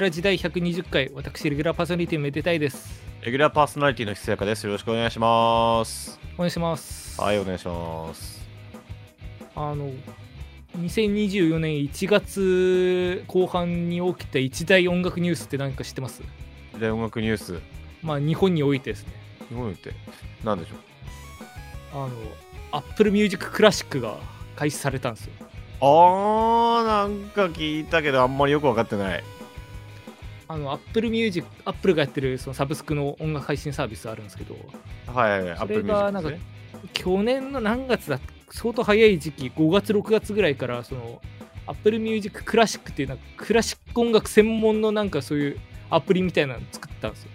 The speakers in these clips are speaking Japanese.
ラ時代120回、私、レギュラーパーソナリティめでたいです。レギュラーパーソナリティのひつやかです。よろしくお願いします。お願いします。はい、お願いします。あの、2024年1月後半に起きた一大音楽ニュースって何か知ってます？で、音楽ニュース、まあ、日本においてですね。日本って？何でしょう？あの、Apple Music Classic が開始されたんですよ。あー、なんか聞いたけど、あんまりよく分かってない。あの、Apple Music、Apple がやってるそのサブスクの音楽配信サービスあるんですけど、はい、アッそれプルミュージックがなんか去年の何月だ相当早い時期5月6月ぐらいからその Apple Music Classic っていうなんかクラシック音楽専門のなんかそういうアプリみたいなの作ったんですよ。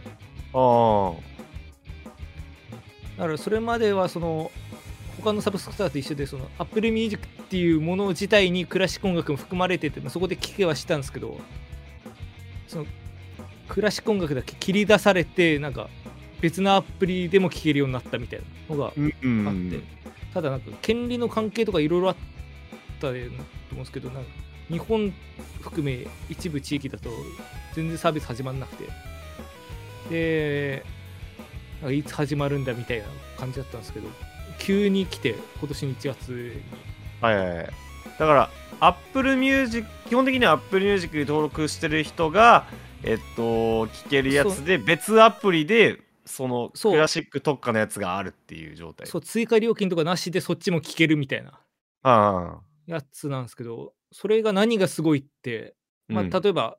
あだからそれまではその他のサブスクと一緒でその Apple Music っていうもの自体にクラシック音楽も含まれててそこで聴けはしたんですけどそのクラシック音楽だけ切り出されてなんか別のアプリでも聴けるようになったみたいなのがーうん、うあって、ん。ただなんか権利の関係とかいろいろあったと思うんですけどなんか日本含め一部地域だと全然サービス始まんなくてでなんかいつ始まるんだみたいな感じだったんですけど急に来て今年の1月にはいはいはい。だから、アップルミュージック、基本的にはアップルミュージックに登録してる人が、えっと、聴けるやつで、別アプリで、そのそうクラシック特化のやつがあるっていう状態。そう追加料金とかなしでそっちも聞けるみたいなあやつなんですけどそれが何がすごいってあ。まあ、うん例えば、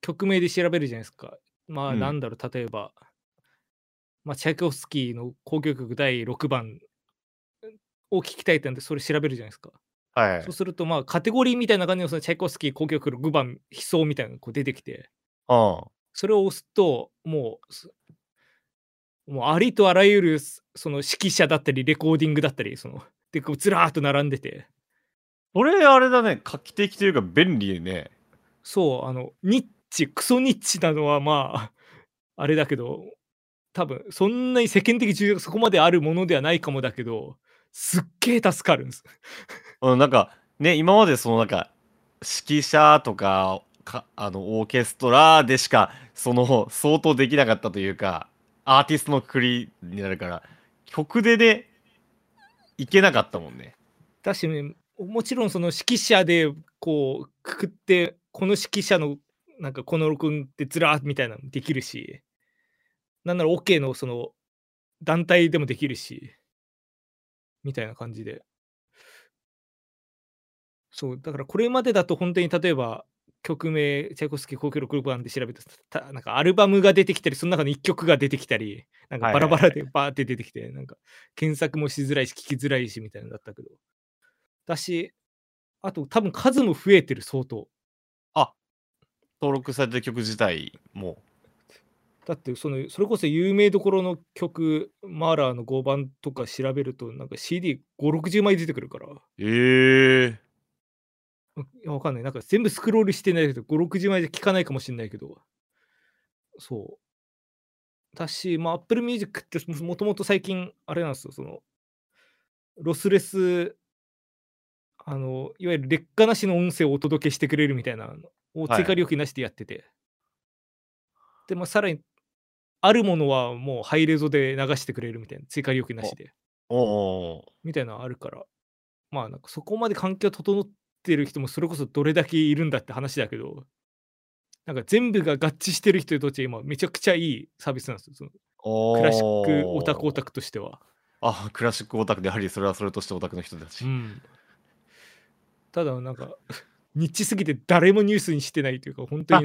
曲名で調べるじゃないですか。まあ、うんなんだろう、例えば、まあ、チャイコフスキーの交響曲第6番を聞きたいってなんで、それ調べるじゃないですか。はいはいそう。すると、まあ、カテゴリーみたいな感じのそのチャイコフスキー交響曲6番、悲壮みたいなのがこう出てきて、あそれを押すと、もうす、もうありとあらゆるその指揮者だったり、レコーディングだったり、その、で、こうずらーっと並んでて、それあれだね、画期的というか便利ね。そう、あの、ニッチ、クソニッチなのはまあ、あれだけど、多分そんなに世間的重要がそこまであるものではないかもだけど、すっげえ助かるんです。うん、なんかね、今までそのなんか指揮者とかかあのオーケストラでしかその相当できなかったというかアーティストのくくりになるから曲でねいけなかったもんね。だしね、もちろんその指揮者でこうくくって、この指揮者のなんかこの録音ってずらーみたいなのできるし、なんなら OK のその団体でもできるし、みたいな感じで。そう、だからこれまでだと本当に例えば曲名、チャイコフスキー交響録6番で調べてた、なんかアルバムが出てきたり、その中の1曲が出てきたり、なんかバラバラでバーって出てきて、なんか検索もしづらいし、聞きづらいしみたいなのだったけど。だし、あと多分数も増えてる、相当。登録されてる曲自体も。だってその、それこそ有名どころの曲、マーラーの5番とか調べると、なんか CD5、60枚出てくるから。ええいや、わかんない。なんか全部スクロールしてないけど、5、60枚で聞かないかもしれないけど。そう。だし、まあ、Apple Music ってももともと最近、あれなんですよ、その、ロスレス、あの、いわゆる劣化なしの音声をお届けしてくれるみたいなのをはい追加料金なしでやってて。で、まあ、さらに、あるものはもうハイレゾで流してくれるみたいな、追加料金なしで。みたいなのあるから、まあなんかそこまで環境整ってる人もそれこそどれだけいるんだって話だけど、なんか全部が合致してる人にとっ今めちゃくちゃいいサービスなんですよ。そのおクラシックオタクオタクとしては。あクラシックオタクでやはりそれはそれとしてオタクの人たち。うん。ただなんか、ニッチすぎて誰もニュースにしてないというか、本当に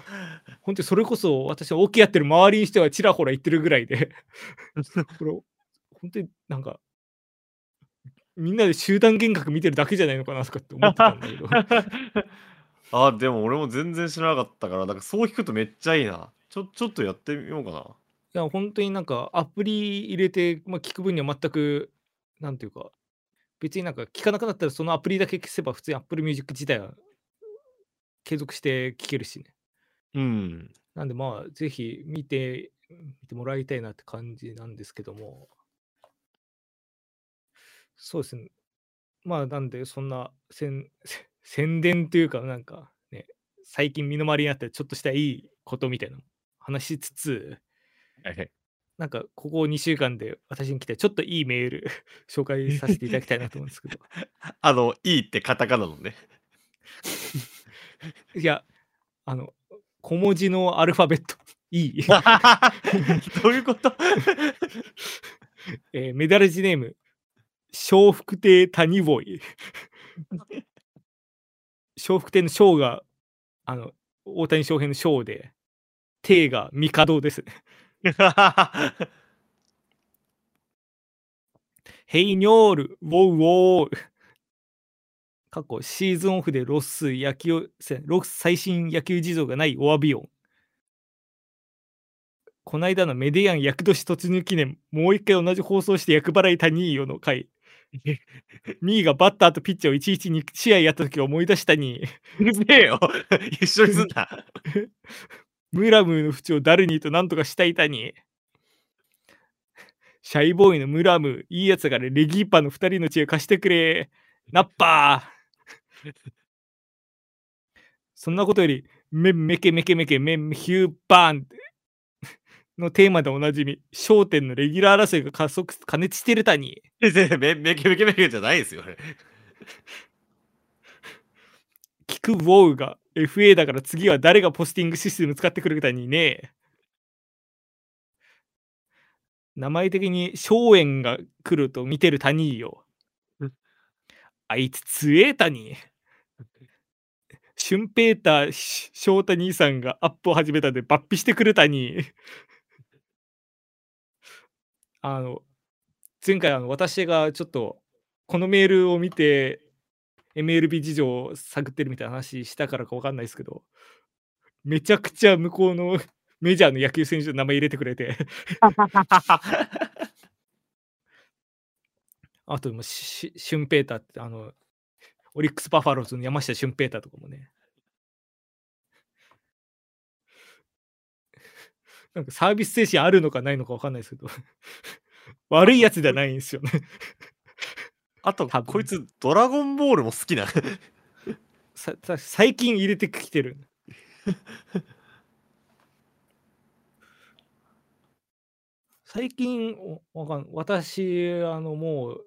本当にそれこそ私はオケやってる周りにしてはちらほら言ってるぐらいで、これ、本当になんか、みんなで集団幻覚見てるだけじゃないのかなとかって思ってたんだけど。あでも俺も全然知らなかったからなんかそう聞くとめっちゃいいなちょちょっとやってみようかないや、本当になんかアプリ入れて、まあ、聞く分には全く、なんていうか、別になんか聞かなくなったらそのアプリだけ消せば普通に Apple Music 自体は継続して聞けるしね。うんなんでまあ、ぜひ見て、見てもらいたいなって感じなんですけども。そうですね。まあ、なんで、そんな宣 宣伝というか、なんかね、最近身の回りにあったちょっとしたいいことみたいなの話しつつ、はいはい。なんかここ2週間で私に来てちょっといいメール 紹介させていただきたいなと思うんですけど。あの、いいってカタカナのね。いや、あの、小文字のアルファベット。いい。どういうこと？えーメダルジネーム、笑福亭谷ボーイ。笑福亭の章が、あの、大谷翔平の章で、亭が帝ですね。ヘイニョール、ウォウウォー。過去シーズンオフでロス野球、せロス最新野球事情がないお詫び音。この間のメディアン役年突入記念、もう一回同じ放送して役払い谷よの回。ミーがバッターとピッチャーを1日に試合やった時を思い出したに、うるせえよ。一緒にすんな。ムラムーの淵をダルニーとなんとかしたいたに、シャイボーイのムラムー、いいやつがね、レギーパーの2人の知恵貸してくれ。ナッパーそんなことより、メメケメケメケメンヒューバーンのテーマでおなじみ、焦点のレギュラー争いが加速、加熱してるたに、全 然めめけめけめけじゃないですよね。キク・ ウォウが FA だから次は誰がポスティングシステム使ってくるかにね。名前的に荘園が来ると見てる谷ようん。あいつ強え谷。シュンペーターし翔太兄さんがアップを始めたんで抜皮してくる谷。あの、前回あの私がちょっとこのメールを見て MLB 事情を探ってるみたいな話したからか分かんないですけど、めちゃくちゃ向こうの メジャーの野球選手の名前入れてくれて、あともうシュシュンペーターってあの、オリックス・バファローズの山下シュンペーターとかもね。なんかサービス精神あるのかないのか分かんないですけど、悪いやつじゃないんですよね。あと、こいつ、ドラゴンボールも好きな。ささ最近入れてきてる。最近、おわかん私、あの、もう、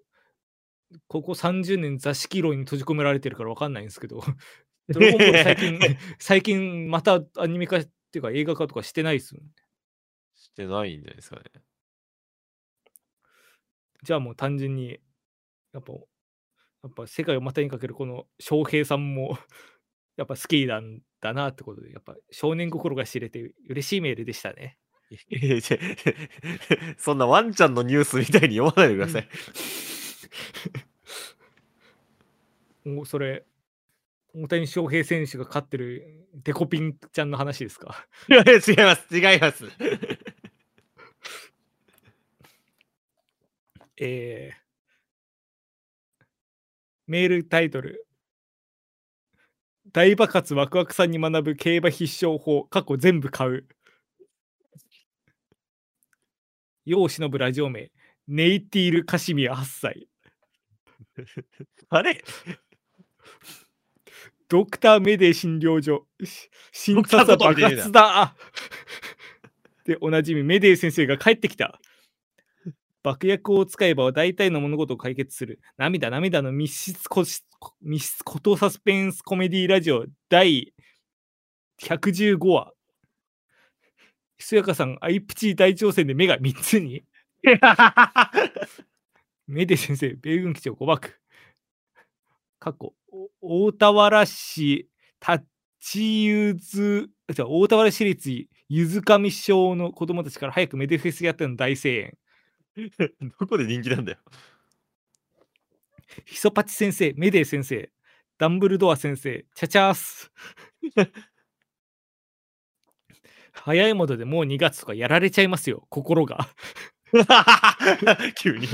ここ30年座敷牢に閉じ込められてるからわかんないんですけど、ドラゴンボール最近、最近またアニメ化っていうか映画化とかしてないっすよね。してないんじゃないですかね。じゃあもう単純に、やっぱ、やっぱ世界を股にかけるこの翔平さんも、やっぱ好きなんだなってことで、やっぱ少年心が知れて嬉しいメールでしたね。そんなワンちゃんのニュースみたいに読まないでください。もう それ、大谷翔平選手が飼ってるデコピンちゃんの話ですか？いや違います、違います。えーメールタイトル。大爆発ワクワクさんに学ぶ競馬必勝法。過去全部買う。世を忍ぶラジオ名。ネイティール・カシミヤ8歳。あれ？ドクターメデー診療所。し診察は爆発だ。でおなじみメデー先生が帰ってきた爆薬を使えば大体の物事を解決する涙涙の密室こし密室孤島サスペンスコメディラジオ第115話ひそやかさんアイプチ大挑戦で目が3つに メデ先生、米軍基地を誤爆。過去、お大田原市立ちゆず、大田原市立ゆずかみ小の子供たちから早くメデフェスやっての大声援。どこで人気なんだよ。ヒソパチ先生、メデー先生、ダンブルドア先生、チャチャース。早いものでもう2月とかやられちゃいますよ、心が。急に。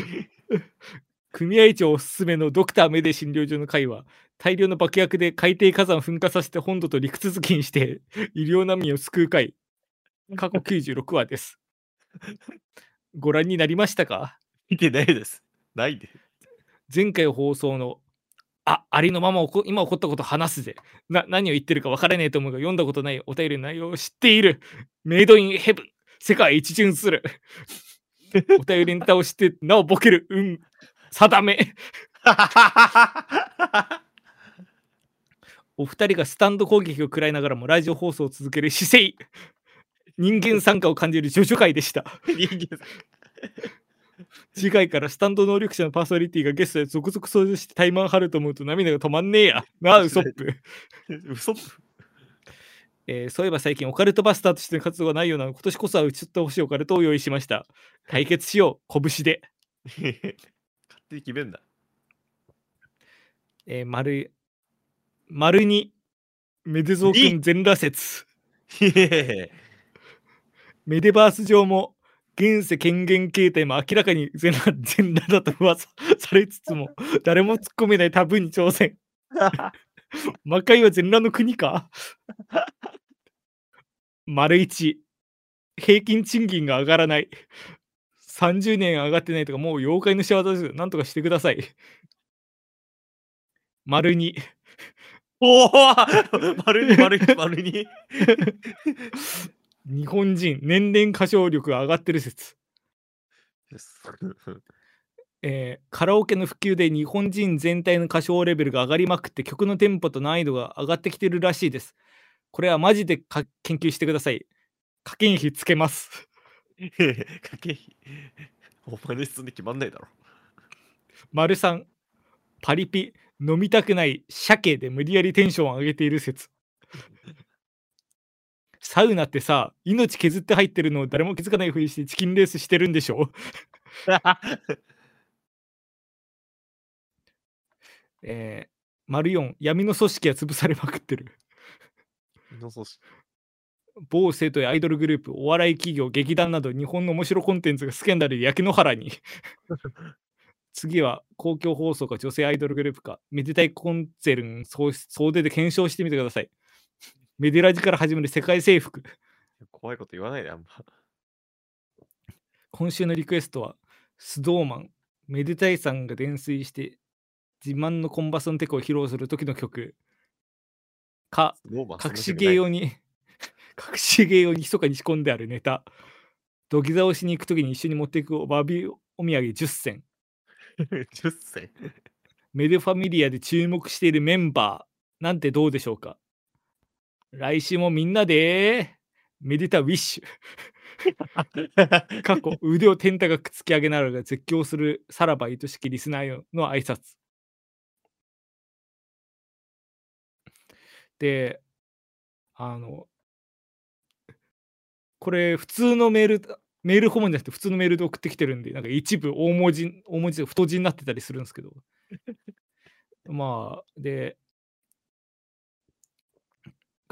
組合長おすすめのドクターメデ診療所の会は大量の爆薬で海底火山を噴火させて本土と陸続きにして医療難民を救う会過去96話ですご覧になりましたか？見てないです。ないで。前回放送のあ、ありのまま今起こったこと話すぜ。な、何を言ってるか分からねえと思うが、読んだことないお便りの内容を知っている。メイドインヘブン。世界一巡する。お便りネタを知って、なおボケる。うん。定め。お二人がスタンド攻撃を食らいながらもラジオ放送を続ける姿勢。人間参加を感じる助手会でした。人間次回からスタンド能力者のパーソナリティがゲストで続々登場してタイマン張ると思うと涙が止まんねえや。なあ、ウソップ。嘘えーそういえば最近オカルトバスターとしての活動がないような今年こそは打ち取ってほしいオカルトを用意しました。解決しよう。拳で。勝手に決めんだ。えー、丸、丸に、メデゾー君全裸説。へへへメデバース上も、現世権限形態も明らかに全 裸だと噂 されつつも、誰も突っ込めないタブーに挑戦。魔界は全裸の国か？丸一、平均賃金が上がらない。30年上がってないとか、もう妖怪の仕業です。なんとかしてください。丸二、おお丸に丸に丸に。日本人、年々歌唱力が上がってる説。えーカラオケの普及で日本人全体の歌唱レベルが上がりまくって曲のテンポと難易度が上がってきてるらしいです。これはマジでか研究してください。課金費つけます。かけひ。お前の質問で決まんないだろ。丸3、パリピ、飲みたくない鮭で無理やりテンションを上げている説。サウナってさ、命削って入ってるのを誰も気づかないふりしてチキンレースしてるんでしょ？えー、丸4、闇の組織は潰されまくってる。のそし某生徒やアイドルグループ、お笑い企業、劇団など日本の面白コンテンツがスキャンダルで焼け野原に。次は公共放送か女性アイドルグループか、メデタイコンツェルン総総出で検証してみてください。メデラジから始める世界征服。怖いこと言わないで、あんま。今週のリクエストは、スドーマン、メデタイさんが泥酔して自慢のコンバスのテクを披露する時の曲か、隠し芸用に 隠し芸用に密かに仕込んであるネタ土下座をしに行く時に一緒に持っていくバービーお土産10選 10歳。メデファミリアで注目しているメンバーなんてどうでしょうか？来週もみんなでメディタウィッシュ過去腕を天高く突き上げながら絶叫するさらば愛しきリスナーへの挨拶。であのこれ普通のメールメールフォームじゃなくて普通のメールで送ってきてるんでなんか一部大文字大文字で太字になってたりするんですけど。まあで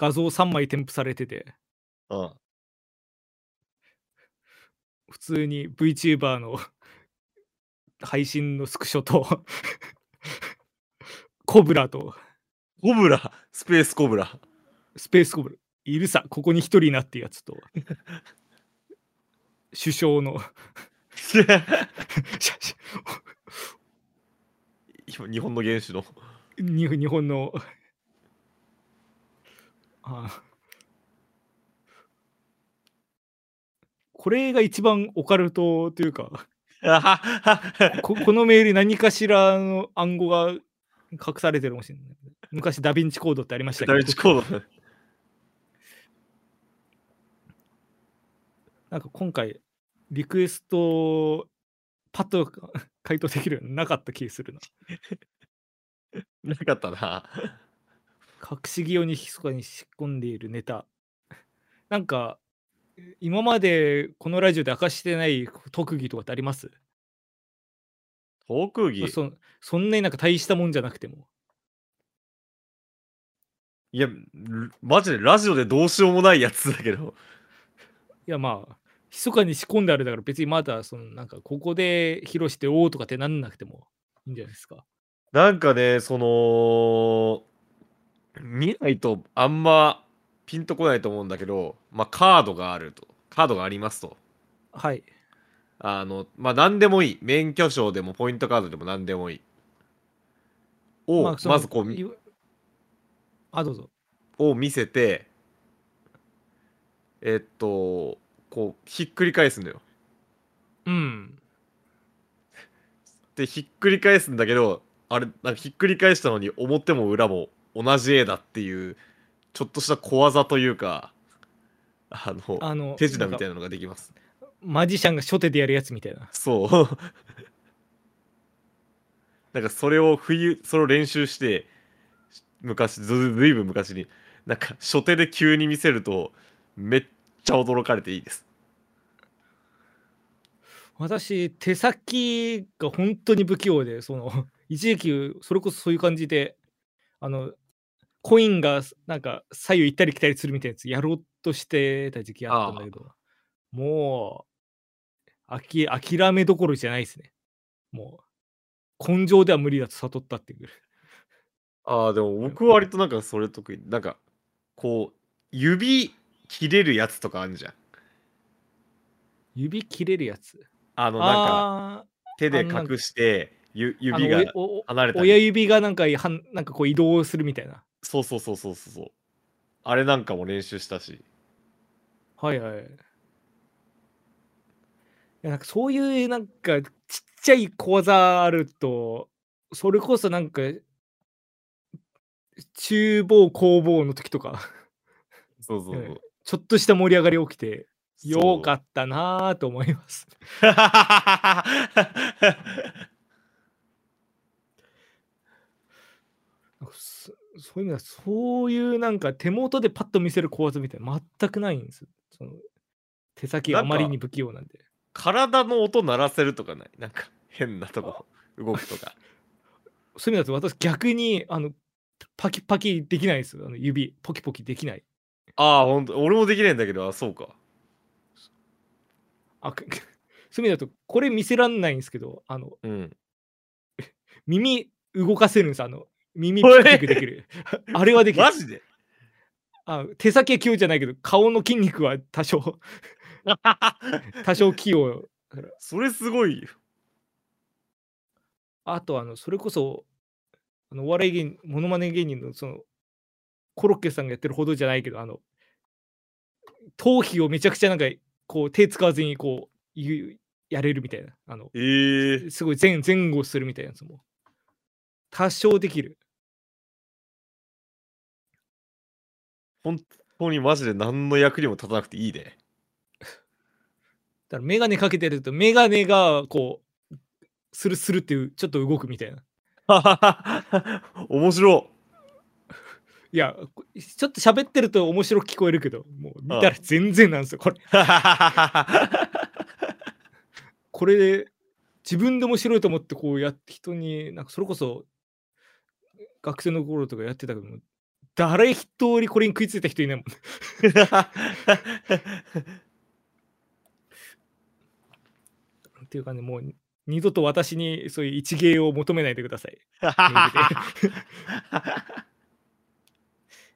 画像3枚添付されてて。うん。普通に VTuber の 配信のスクショと コブラと。コブラ？スペースコブラ？スペースコブラ。いるさここに一人なってやつと。首相の。日本の原種の。に日本のあこれが一番オカルトというかここのメール何かしらの暗号が隠されてるかもしれない。昔ダヴィンチコードってありましたけどダビンチコード。なんか今回リクエストパッと回答できるようになかった気がするな。なかったな。隠し気用に密かに仕込んでいるネタ。なんか今までこのラジオで明かしてない特技とかってあります？特技？そそんなになんか大したもんじゃなくても。いや、ルマジでラジオでどうしようもないやつだけど。いやまあ、密かに仕込んであるだから別にまだそのなんかここで披露しておうとかってなんなくてもいいんじゃないですか。なんかね、その、見ないとあんまピンとこないと思うんだけど、まあカードがあると。カードがありますと。はい。あの、まあ何でもいい。免許証でもポイントカードでも何でもいい。を、ままずこういあどうぞを見せてえっとこうひっくり返すのようんでひっくり返すんだけどあれなんかひっくり返したのに表も裏も同じ絵だっていうちょっとした小技というかあのあの手品みたいななのができます。マジシャンが初手でやるやつみたいな。そう。なんかそれを冬それを練習して昔ずずいぶん昔になんか初手で急に見せるとめっちゃ驚かれていいです。私手先が本当に不器用でその一時期それこそそういう感じであのコインがなんか左右行ったり来たりするみたいなやつやろうとしてた時期あったんだけどもうあき諦めどころじゃないですね。もう根性では無理だと悟ったっていうああでも僕は割となんかそれ得意。なんかこう指切れるやつとかあるじゃん。指切れるやつ？あのなんかあ手で隠して指が離れた親り指がなんかはんなんかこう移動するみたいなそうそうそうそうそうそう。あれなんかも練習したし。はいはい。いやなんかそういうなんかちっちゃい小技あるとそれこそなんか厨房工房の時とか。そうそうそう、えちょっとした盛り上がり起きてよかっったなぁと思います。たなんかそそういう意味ではそういうなんか手元でパッと見せる小技みたいな全くないんです。その手先があまりに不器用なんで。体の音鳴らせるとかない？なんか変なとこ動くとか そういう意味だと私逆にあのパキパキできないです。あの指ポキポキできない。ああほんと？俺もできないんだけどあそうかあくそういう意味だとこれ見せらんないんですけどあのうん 耳動かせるんですあの耳ピクピクできる。あれはできる。マジで？あ手先は器用じゃないけど顔の筋肉は多少 多少器用。それすごいよ。あとあのそれこそあのお笑い芸人モノマネ芸人のそのコロッケさんがやってるほどじゃないけどあの頭皮をめちゃくちゃなんかこう手使わずにこうゆやれるみたいな。あのええすごい前前後するみたいなやつも。多少できる本当にマジで何の役にも立たなくていいねだから眼鏡かけてると眼鏡がこうスルスルっていうちょっと動くみたいな。面白い。やこちょっと喋ってると面白く聞こえるけどもう見たら全然なんですよこれ。これで自分で面白いと思ってこうやって人になんかそれこそ学生の頃とかやってたけども誰一人これに食いついた人いないもん。っていうかねもう二度と私にそういう一芸を求めないでください。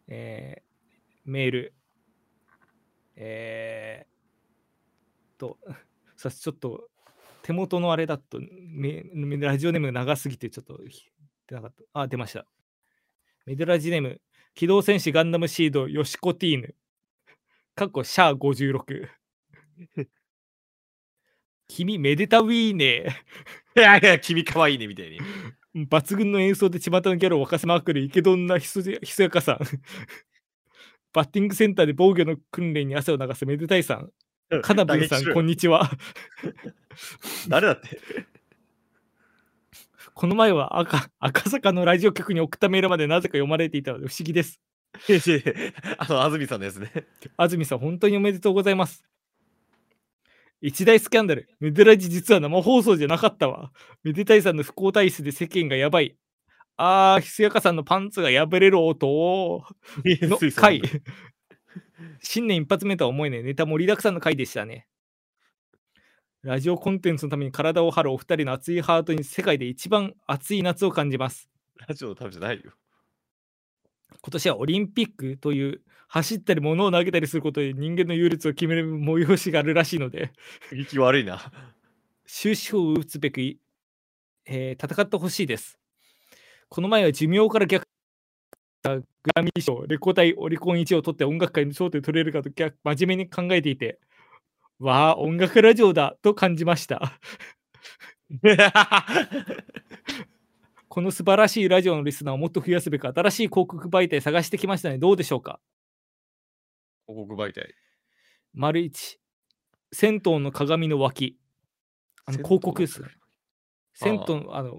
えーメール、えー、と、さちょっと手元のあれだとラジオネームが長すぎてちょっとひ出なかった。あ、出ました。メデラジネーム、機動戦士ガンダムシードヨシコティーヌ。かっこシャア56。君めでたウィーネいやいや君かわいいねみたいに抜群の演奏で巷のギャルを沸かせまくるイケドンなひそひそやかさん。バッティングセンターで防御の訓練に汗を流すめでたいさん。カナブンさん、こんににちは。誰だってこの前は赤赤坂のラジオ局に送ったメールまでなぜか読まれていたので不思議です。あの安住さんのやつね 安住さん、本当におめでとうございます。一大スキャンダル。メデラジ実は生放送じゃなかったわ。めでたいさんの不幸体質で世間がやばい。あー、ひすやかさんのパンツが破れる音 の回。新年一発目とは思えないネタ盛りだくさんの回でしたね。ラジオコンテンツのために体を張るお二人の熱いハートに世界で一番熱い夏を感じます。ラジオのためじゃないよ今年はオリンピックという走ったり物を投げたりすることで人間の優劣を決める催しがあるらしいので雰囲気悪いな終止符を打つべく、えー戦ってほしいです。この前は寿命から逆グラミー賞、レコ大オリコン1を取って音楽界の頂点取れるかと逆真面目に考えていて、わあ、音楽ラジオだと感じました。この素晴らしいラジオのリスナーをもっと増やすべく新しい広告媒体探してきましたね。どうでしょうか？広告媒体。丸一、銭湯の鏡の脇。あの広告ですね。銭湯のあの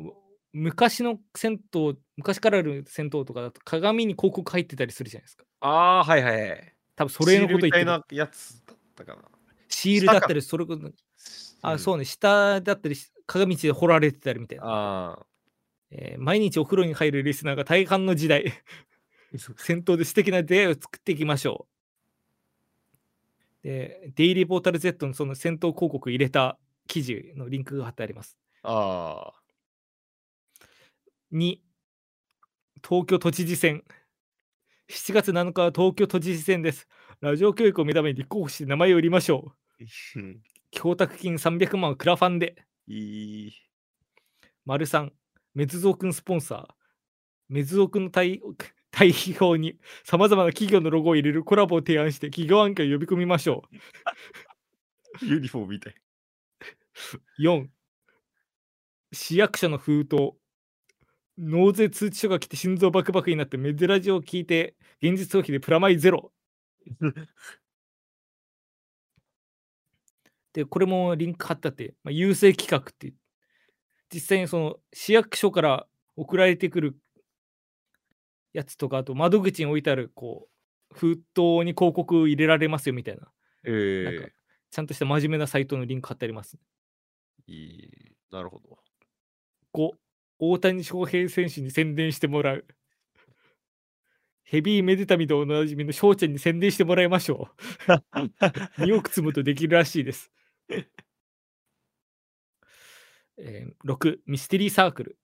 昔の銭湯、昔からある銭湯とかだと鏡に広告入ってたりするじゃないですか。ああ、はいはいはい。多分それのこと言ってる。みたいなやつだったかな。シールだったり、それこそ、あ、そううね、下だったり、鏡で掘られてたりみたいん。な。えー毎日お風呂に入るリスナーが大半の時代、戦闘で素敵な出会いを作っていきましょう。で、デイリーポータル Z のその戦闘広告入れた記事のリンクが貼ってあります。ああ。2、東京都知事選。7月7日は東京都知事選です。ラジオ教育を目玉に立候補して名前を売りましょう。供託金300万をクラファンで。いい。丸3、メズゾーくんスポンサー。メズゾーくんの対対比表にさまざまな企業のロゴを入れるコラボを提案して企業案件を呼び込みましょユニフォームみたい。う。4、市役所の封筒。納税通知書が来て心臓バクバクになってメデラジオを聞いて現実逃避でプラマイゼロ。で、これもリンク貼ってあって、まあ、優勢企画っていう実際にその市役所から送られてくるやつとか、あと窓口に置いてあるこう封筒に広告入れられますよみたいな、えなんかえちゃんとした真面目なサイトのリンク貼ってあります。いい。なるほど。5、大谷翔平選手に宣伝してもらう。ヘビーメデタミでおなじみの翔ちゃんに宣伝してもらいましょう。2億積むとできるらしいです。えー6、ミステリーサークル。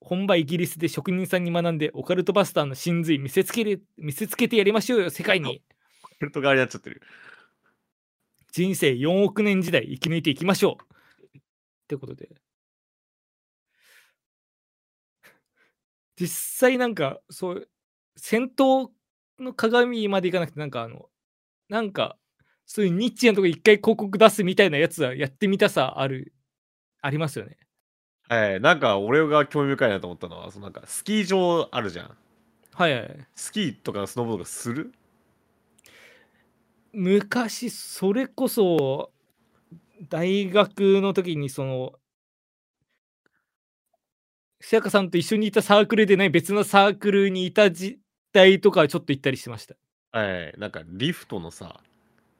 本場イギリスで職人さんに学んで、オカルトバスターの真髄見せつける見せつけてやりましょうよ、世界に。ベルト側になっちゃってる。人生4億年時代生き抜いていきましょう。ってことで。実際なんか、そう、戦闘の鏡までいかなくて、なんかあの、なんか、そういうニッチなとこ一回広告出すみたいなやつはやってみたさある、ありますよね。はい。なんか、俺が興味深いなと思ったのは、そのなんか、スキー場あるじゃん。はいはい。スキーとかスノーボードがする？昔、それこそ、大学の時にその、せやかさんと一緒にいたサークルでね、別のサークルにいた時代とかはちょっと行ったりしてました。はい。なんか、リフトのさ、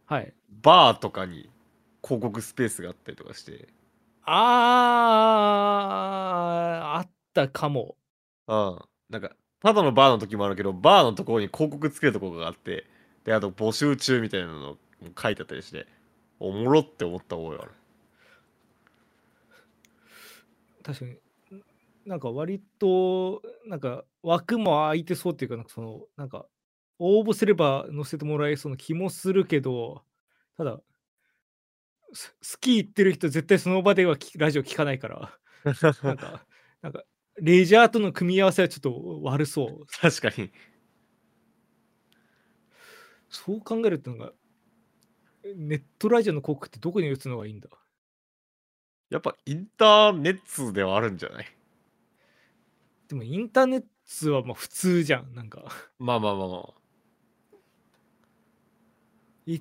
はい。バーとかに広告スペースがあったりとかして、あー、あったかも。うん。なんか、ただのバーの時もあるけど、バーのところに広告つけるところがあって、で、あと募集中みたいなのも書いてあったりして、おもろって思った覚えがある。確かに。なんか割と、なんか枠も空いてそうっていうか、なんかその、なんか、応募すれば載せてもらえそうな気もするけど、ただ、ススキー行ってる人絶対その場では聞ラジオ聞かないから、なんか、なんか、レジャーとの組み合わせはちょっと悪そう。確かに。そう考えると、なんか、ネットラジオの広告ってどこに打つのがいいんだ？やっぱインターネットではあるんじゃない？でもインターネットはまあ普通じゃん。なんか、まあまあまあまあ。い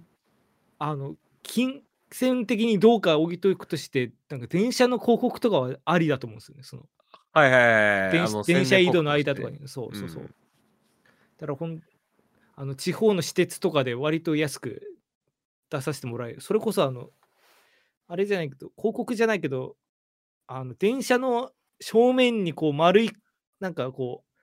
あの、金銭的にどうか置いといくとして、なんか電車の広告とかはありだと思うんですよね。そのはいはいはいはい。電車移動の間とかに。そうそうそう。うんだからほん、あの地方の私鉄とかで割と安く出させてもらえる。それこそあの、あれじゃないけど、広告じゃないけど、あの電車の正面にこう丸い、なんかこう、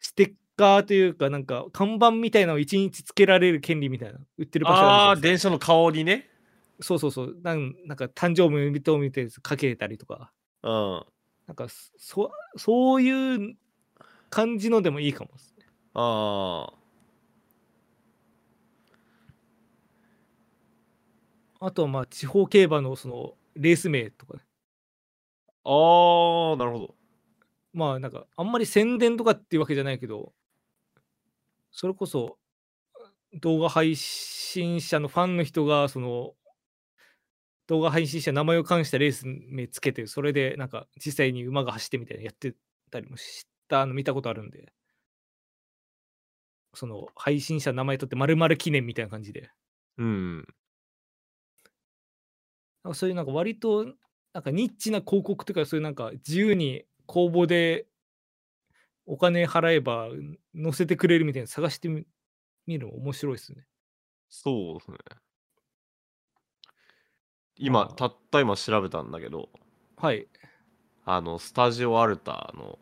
ステッカーというか、なんか看板みたいなのを一日つけられる権利みたいな、売ってる場所ああ電車の顔にね。そうそうそう。なんなんか誕生日おめでとうみたいなやつかけたりとか、うん。なんかそそういう感じのでもいいかもですね。ああとはまあ地方競馬のそのレース名とかね、あ。ああ、なるほど。まあなんかあんまり宣伝とかっていうわけじゃないけどそれこそ動画配信者のファンの人がその動画配信者名前を冠したレース名つけてそれでなんか実際に馬が走ってみたいなのやってたりもしたの見たことあるんでその配信者の名前取って丸々記念みたいな感じでうん。そういうなんか割となんかニッチな広告とかそういうなんか自由に公募でお金払えば載せてくれるみたいなの探してみ見るの面白いですね。そうですね。今、まあたった今調べたんだけど、はい。あの、スタジオアルタの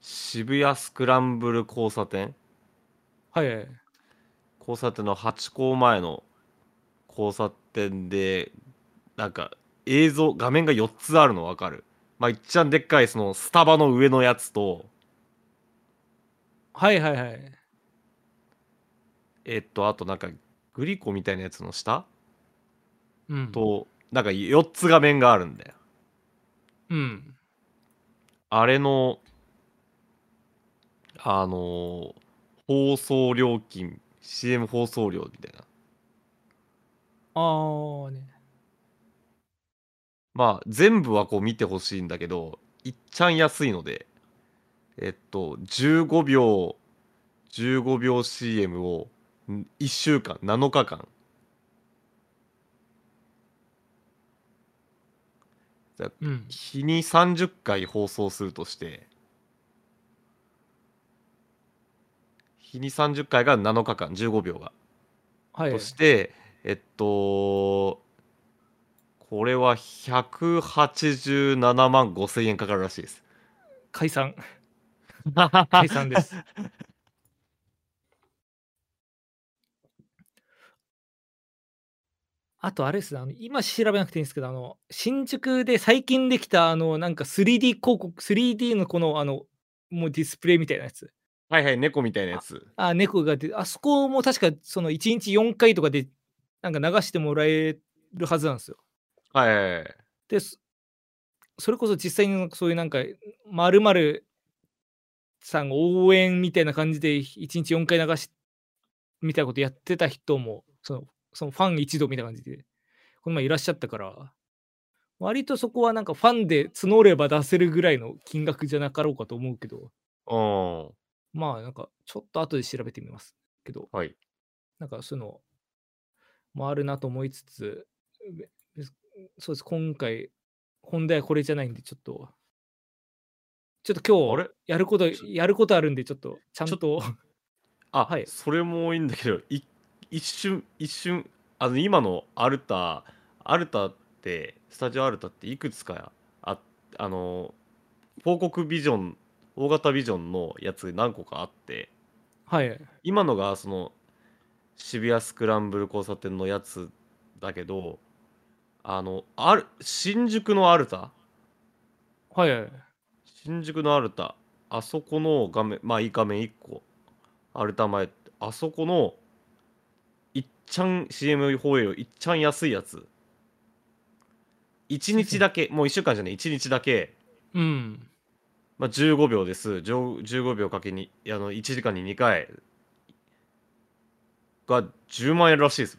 渋谷スクランブル交差点はいはい。交差点のハチ公前の交差点で、なんか映像、画面が4つあるの分かるまあ、いっちゃんでっかいそのスタバの上のやつと、はいはいはい。えっと、あとなんかグリコみたいなやつの下？うん。と、なんか4つ画面があるんだよ。うん。あれの、あのー放送料金、CM 放送料みたいな。あーね。まあ、全部はこう見てほしいんだけど、いっちゃん安いので、えっと、15秒、15秒 CM を1週間、7日間。うん。日に30回放送するとして、日に30回が7日間、15秒が。はい。として、えっと、これは187万5千円かかるらしいです。解散。解散です。あとあれですね、あの今調べなくていいんですけど、あの新宿で最近できたあのなんか 3D 広告、3D のこのあのもうディスプレイみたいなやつ。はいはい、猫みたいなやつ。あ、猫が出て、あそこも確かその1日4回とかでなんか流してもらえるはずなんですよ。はいはいはい。で、そそれこそ実際にそういうなんか、まるさん応援みたいな感じで1日4回流しみたいなことやってた人も、そのそのファン一同みたいな感じで、この前いらっしゃったから、割とそこはなんかファンで募れば出せるぐらいの金額じゃなかろうかと思うけど、うん。まあなんかちょっと後で調べてみますけど、はい。なんかそういうのもあるなと思いつつ、そうです、今回、本題はこれじゃないんで、ちょっと、ちょっとあれ？今日、やること、やることあるんで、ちょっと、ちゃんと、あ、はい。それもいいんだけど、い一瞬、一瞬、あの、今のアルタ、アルタって、スタジオアルタっていくつか、あ、あの、広告ビジョン、大型ビジョンのやつ何個かあって、はい、今のがその渋谷スクランブル交差点のやつだけどあのある新宿のアルタ？はい、はい、新宿のアルタあそこの画面まあいい画面1個アルタ前あそこのいっちゃん CM 放映よいっちゃん安いやつ。1日だけもう1週間じゃない1日だけ、うん、まあ、15秒です。じょ15秒かけにあの1時間に2回が10万円らしいです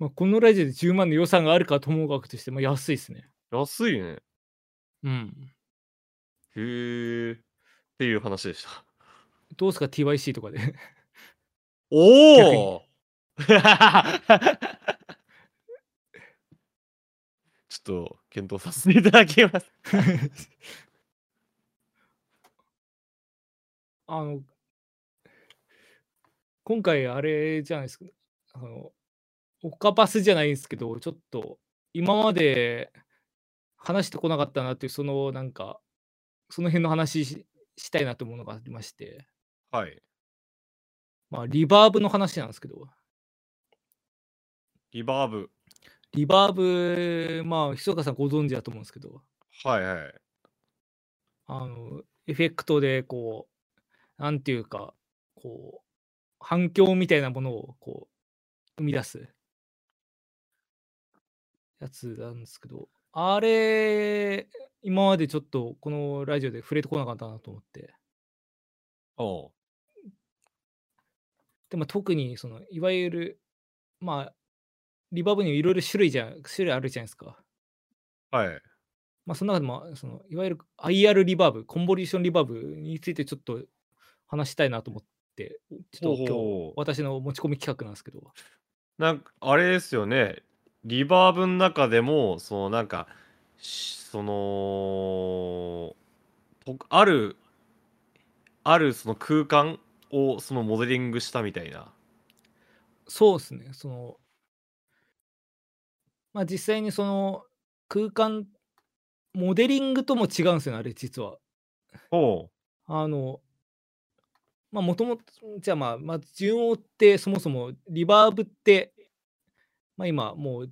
まあ、このラジオで10万の予算があるかと思う額として、まあ、安いですね。安いね。うん。へえ。っていう話でした。どうすか、TYC とかで。おお！ちょっと検討させていただきます。あの、今回あれじゃないですか、あの、オカパスじゃないんですけど、ちょっと今まで話してこなかったなっていう、そのなんか、その辺の話ししたいなと思うのがありまして、はい。まあ、リバーブの話なんですけど、リバーブ。リバーブ、まあ、ひそかさんご存知だと思うんですけど、はいはい。あの、エフェクトで、こう、なんていうか、こう、反響みたいなものを、こう、生み出すやつなんですけど、あれ、今までちょっとこのラジオで触れてこなかったなと思って。おう。でも特にそのいわゆるまあリバーブにもいろいろ種類じゃ種類あるじゃないですか。はい。まあその中でもそのいわゆる IR リバーブ、コンボリューションリバーブについてちょっと話したいなと思って、ちょっと今日私の持ち込み企画なんですけど。なんかあれですよねリバーブの中でもそのなんかしそのとあるあるその空間をそのモデリングしたみたいなそうですね。そのまあ実際にその空間モデリングとも違うんですよね、あれ実は。ほあの、まあもともと、じゃあまあ、まず順を追ってそもそもリバーブって、まあ今もう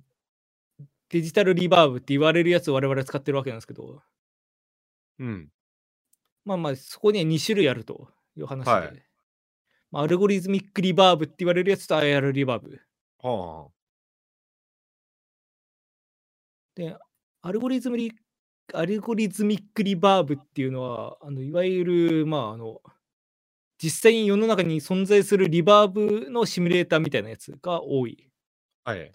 デジタルリバーブって言われるやつを我々は使ってるわけなんですけど、ううん。まあまあそこには2種類あるという話で、はい。まあ、アルゴリズミックリバーブって言われるやつと IR リバーブ。はで、アルゴリズムリアルゴリズミックリバーブっていうのは、あのいわゆる、まあ、あの、実際に世の中に存在するリバーブのシミュレーターみたいなやつが多い。あはい。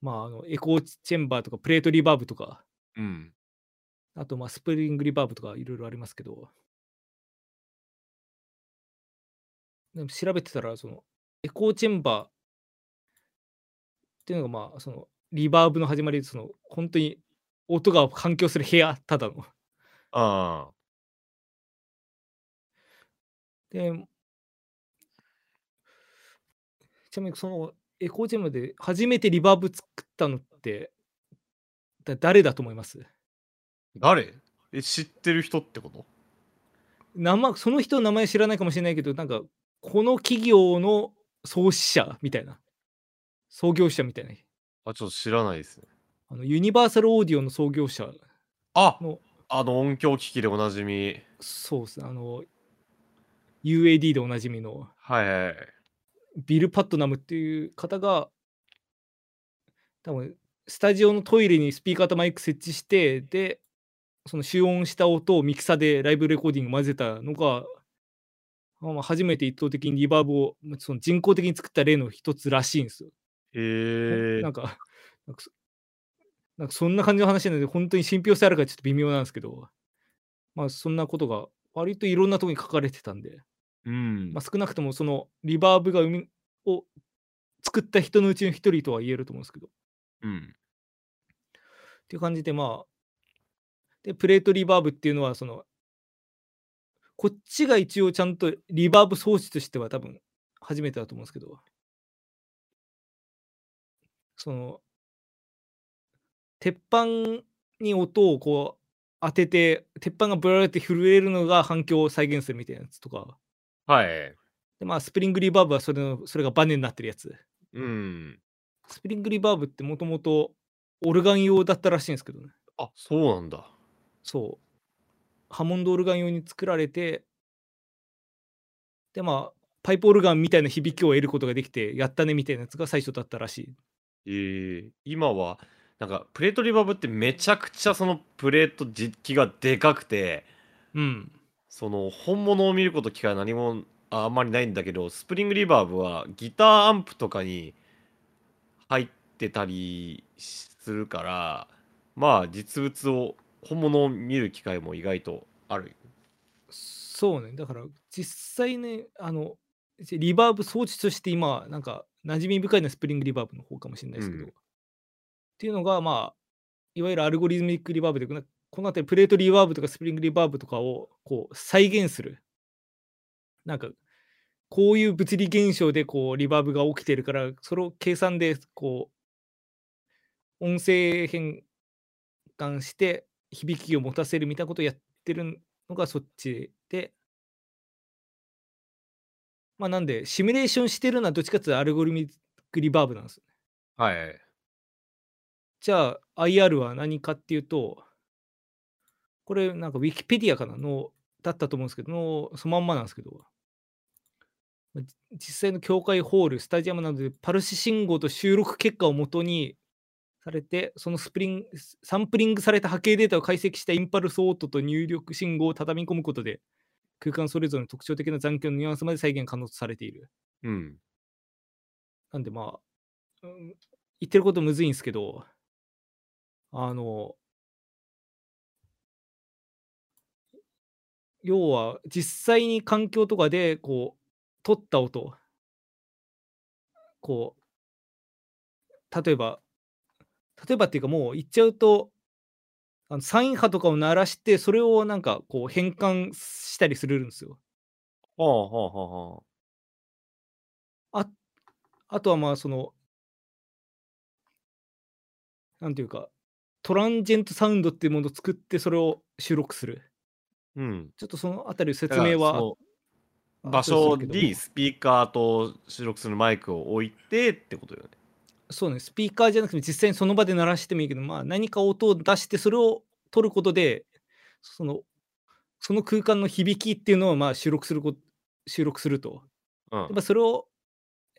まあ、あのエコーチェンバーとかプレートリバーブとか、うん。あとまあスプリングリバーブとかいろいろありますけど、でも調べてたら、そのエコーチェンバーっていうのがまあ、そのリバーブの始まりで、その本当に音が反響する部屋、ただの。ああ。で、ちなみにそのエコーチェンバーで初めてリバーブ作ったのって、だ誰だと思います？誰？え知ってる人ってこと？名前その人の名前知らないかもしれないけど、なんか、この企業の創始者みたいな、創業者みたいな、あちょっと知らないですね。あのユニバーサルオーディオの創業者あの、あの音響機器でおなじみ。そうですね、あの、UAD でおなじみの。はいはいはいビル・パットナムっていう方が、多分スタジオのトイレにスピーカーとマイク設置して、で、その集音した音をミキサーでライブレコーディング混ぜたのが、まあ、初めて一方的にリバーブをその人工的に作った例の一つらしいんですよ。へえなんか、なんかそなんな感じの話なので、本当に信憑性あるかちょっと微妙なんですけど、まあそんなことが割といろんなところに書かれてたんで、うん。まあ、少なくともそのリバーブが生みを作った人のうちの一人とは言えると思うんですけど、っうん。ていう感じでまあ、で、プレートリバーブっていうのは、その、こっちが一応ちゃんとリバーブ装置としては多分初めてだと思うんですけど、その、鉄板に音をこう当てて、鉄板がブラーって震えるのが反響を再現するみたいなやつとか、はいでまあ、スプリングリバーブはそれのそれがバネになってるやつ。うんスプリングリバーブってもともとオルガン用だったらしいんですけどね。あそうなんだそう。ハモンドオルガン用に作られて、でまあ、パイプオルガンみたいな響きを得ることができて、やったねみたいなやつが最初だったらしい。えー、今はなんかプレートリバーブってめちゃくちゃそのプレート実機がでかくてうん。その本物を見ること機会は何もああんまりないんだけどスプリングリバーブはギターアンプとかに入ってたりするからまあ実物を本物を見る機会も意外とある。そうね。だから、実際ね、あの、リバーブ装置として今、なんか、馴染み深いのはスプリングリバーブの方かもしれないですけど、うん。っていうのが、まあ、いわゆるアルゴリズミックリバーブで、この辺りプレートリバーブとかスプリングリバーブとかをこう再現する。なんか、こういう物理現象でこうリバーブが起きてるから、それを計算でこう、音声変換して響きを持たせるみたいなことをやってるのがそっちで、まあなんで、シミュレーションしてるのはどっちかっていうとアルゴリミックリバーブなんです。はいじゃあ IR は何かっていうと、これなんかウィキペディアかなのだったと思うんですけど、のそのまんまなんですけど、実際の教会ホール、スタジアムなどでパルス信号と収録結果をもとにされて、そのスプリンサンプリングされた波形データを解析したインパルスオートと入力信号を畳み込むことで、空間それぞれの特徴的な残響のニュアンスまで再現可能とされている。うん。なんでまあ、うん言ってることむずいんですけど、あの、要は実際に環境とかでこう、取った音、こう、例えば、例えばっていうかもう言っちゃうと、あのサイン波とかを鳴らして、それをなんかこう変換したりするんですよ。はあはあはあはあ。ああとはまあその、なんていうか、トランジェントサウンドっていうものを作って、それを収録する。うん。ちょっとそのあたり説明は場所にスピーカーと収録するマイクを置いてってことよね。そうね、スピーカーじゃなくて実際にその場で鳴らしてもいいけど、まあ、何か音を出してそれを取ることで、そのその空間の響きっていうのをまあ収録するこ収録すると。うんやっぱそれを、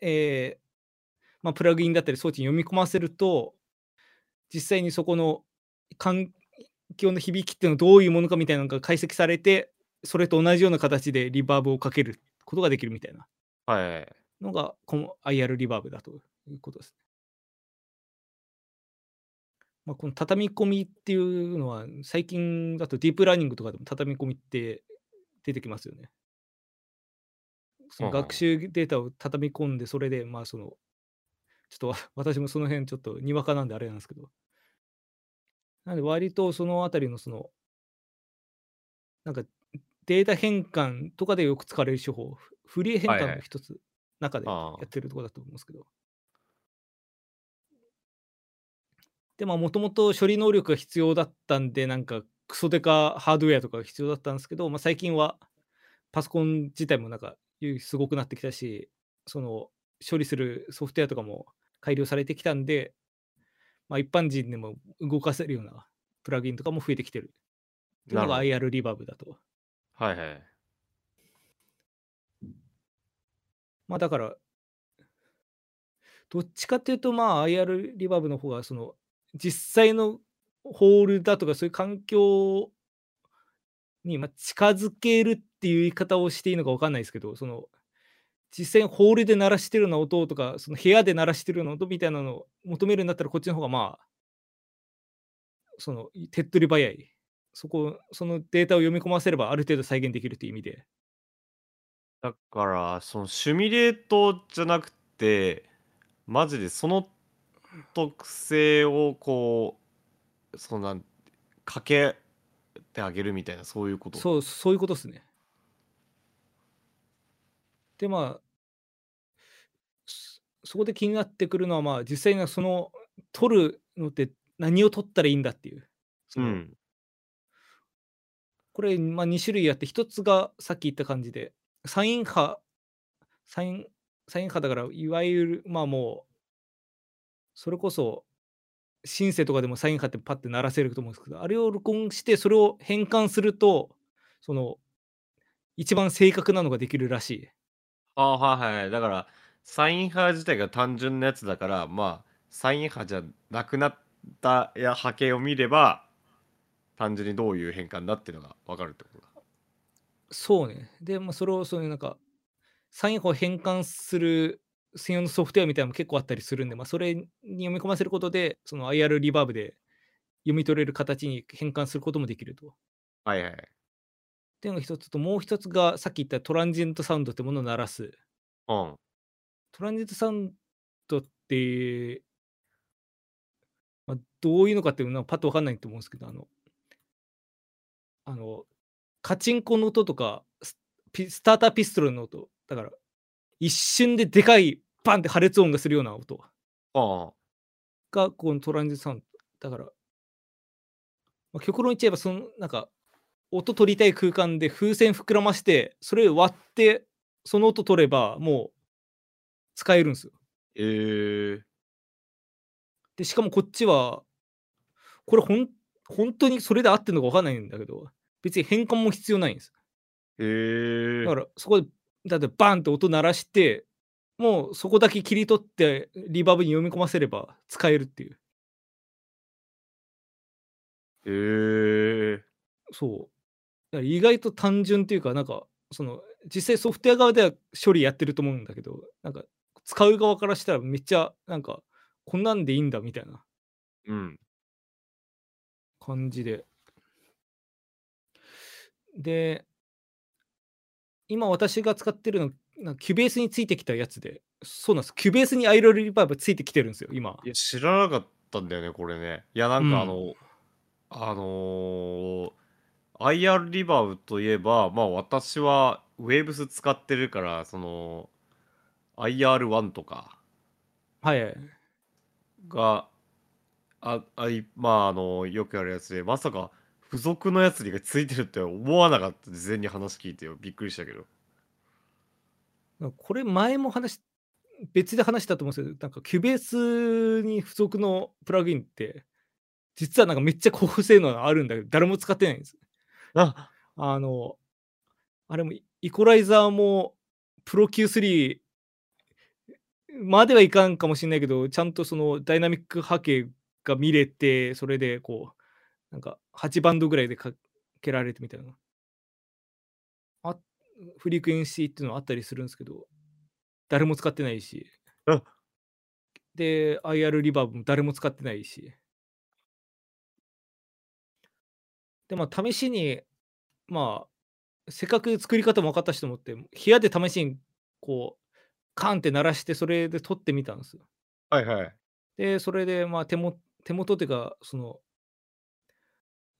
えーまあ、プラグインだったり装置に読み込ませると、実際にそこの環境の響きっていうのはどういうものかみたいなのが解析されて、それと同じような形でリバーブをかけることができるみたいなはい。のが、この IR リバーブだということですね。まあ、この畳み込みっていうのは、最近だとディープラーニングとかでも畳み込みって出てきますよね。その学習データを畳み込んで、それで、まあ、その、ちょっとわ 私もその辺ちょっとにわかなんであれなんですけど、なんで割とそのあたりのその、なんかデータ変換とかでよく使われる手法、フフリー変換の一つ、中でやってるところだと思うんですけど。で、まあ、もともと処理能力が必要だったんで、なんか、クソデカハードウェアとかが必要だったんですけど、まあ、最近はパソコン自体もなんか、ゆすごくなってきたし、その、処理するソフトウェアとかも改良されてきたんで、まあ、一般人でも動かせるようなプラグインとかも増えてきてる。っていうのが IR リバーブだと。はいはい。まあだから、どっちかっていうと、まあ IR リバーブの方が、その、実際のホールだとか、そういう環境にまあ近づけるっていう言い方をしていいのか分かんないですけど、その、実際にホールで鳴らしてるような音とか、その部屋で鳴らしてるような音みたいなのを求めるんだったら、こっちの方がまあ、その、手っ取り早い。そこ、そのデータを読み込ませれば、ある程度再現できるという意味で。だから、そのシミュレートじゃなくて、マジでその特性をこう、そのなんかけてあげるみたいな、そういうこと？そう、そういうことですね。で、まあ、そそこで気になってくるのは、まあ、実際にその、取るのって何を取ったらいいんだっていう。そうのん。これ、まあ、2種類あって、1つがさっき言った感じで、サイン波、サイン、サイン波だから、いわゆる、まあもう、それこそ、シンセとかでもサイン波ってパッて鳴らせると思うんですけど、あれを録音して、それを変換すると、その、一番正確なのができるらしい。ああ、はいはい。だから、サイン波自体が単純なやつだから、まあ、サイン波じゃなくなったや波形を見れば、単純にどういう変換だっていうのが分かるってことだ。そうね。で、まあ、それを、そういうなんか、サイン波を変換する専用のソフトウェアみたいなのも結構あったりするんで、まあ、それに読み込ませることで、その IR リバーブで読み取れる形に変換することもできると。はいはい。っていうのが一つと、もう一つがさっき言ったトランジェントサウンドってものを鳴らす。うん。トランジェントサウンドって、まあ、どういうのかっていうのはパッとわかんないと思うんですけど、あの、あの、カチンコの音とか、スピスターターピストルの音、だから、一瞬ででかいバンって破裂音がするような音ああ。が、このトランジェントサウンド。だから、まあ、極論言っちゃえば、その、なんか、音取りたい空間で風船膨らまして、それを割って、その音取れば、もう、使えるんですよ。えー。で、しかもこっちは、これほん、本当にそれで合ってるのか分かんないんだけど、別に変換も必要ないんです。えー。だから、そこで、だってバンって音鳴らして、もうそこだけ切り取って、リバーブに読み込ませれば使えるっていう。へえ。そう。意外と単純っていうか、なんか、その、実際ソフトウェア側では処理やってると思うんだけど、なんか、使う側からしたらめっちゃ、なんか、こんなんでいいんだみたいなうん。感じで。で、今私が使ってるの、なキュベースについてきたやつで、そうなんです。キュベースにアイロリバーブついてきてるんですよ、今。いや、知らなかったんだよね、これね。いや、なんかあうんの、あのー IR リバーブといえば、まあ私は Waves 使ってるから、その、IR1 とかはいはい。が、あ、あいまああの、よくやるやつで、まさか付属のやつにがついてるって思わなかった。事前に話聞いてよ。びっくりしたけど。これ前も話し別で話したと思うんですけど、なんか Cubase に付属のプラグインって、実はなんかめっちゃ高性能があるんだけど、誰も使ってないんです。ああの、あれもイコライザーもプロ Q3 まではいかんかもしれないけど、ちゃんとそのダイナミック波形が見れて、それでこう、なんか8バンドぐらいでかけられてみたいな。あフリークエンシーっていうのはあったりするんですけど、誰も使ってないし。あで、IR リバーブも誰も使ってないし。で、まあ、試しに、まあ、せっかく作り方も分かった人もって、部屋で試しに、こう、カンって鳴らして、それで撮ってみたんですよ。はいはい。で、それで、まあ、手も手元っていうか、その、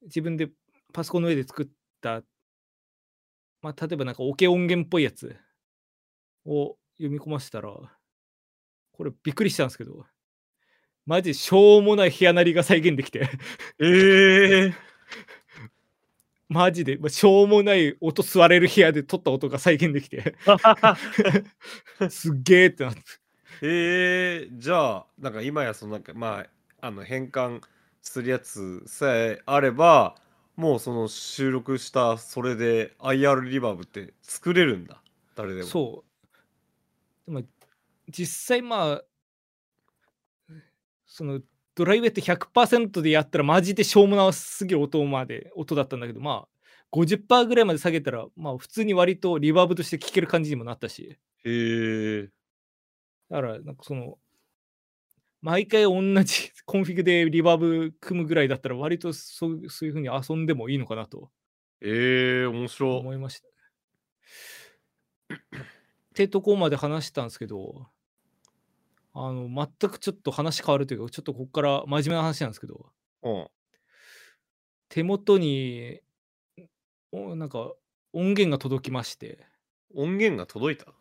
自分でパソコンの上で作った、まあ、例えばなんかオケ音源っぽいやつを読み込ませたら、これびっくりしたんですけど、マジしょうもない部屋鳴りが再現できて、ええマジで、まあ、しょうもない音吸われる部屋で撮った音が再現できて、すっげーってなって。えー、じゃあなんか今やそのなんかまああの変換するやつさえあればもうその収録したそれで IR リバーブって作れるんだ誰でもそう。でも実際まあ、そのドライブって100%でやったらマジでしょうもなすぎる音まで音だったんだけど、まあ50%ぐらいまで下げたら、まあ普通に割とリバーブとして聴ける感じにもなったし、へえ。だからなんかその、毎回同じ コンフィグでリバーブ組むぐらいだったら割とそうそういうふうに遊んでもいいのかなと。えー、面白。思いました。ってとこまで話したんですけど、あの、全くちょっと話変わるというか、ちょっとここから真面目な話なんですけど、うん。手元に、おなんか音源が届きまして、音源が届いた？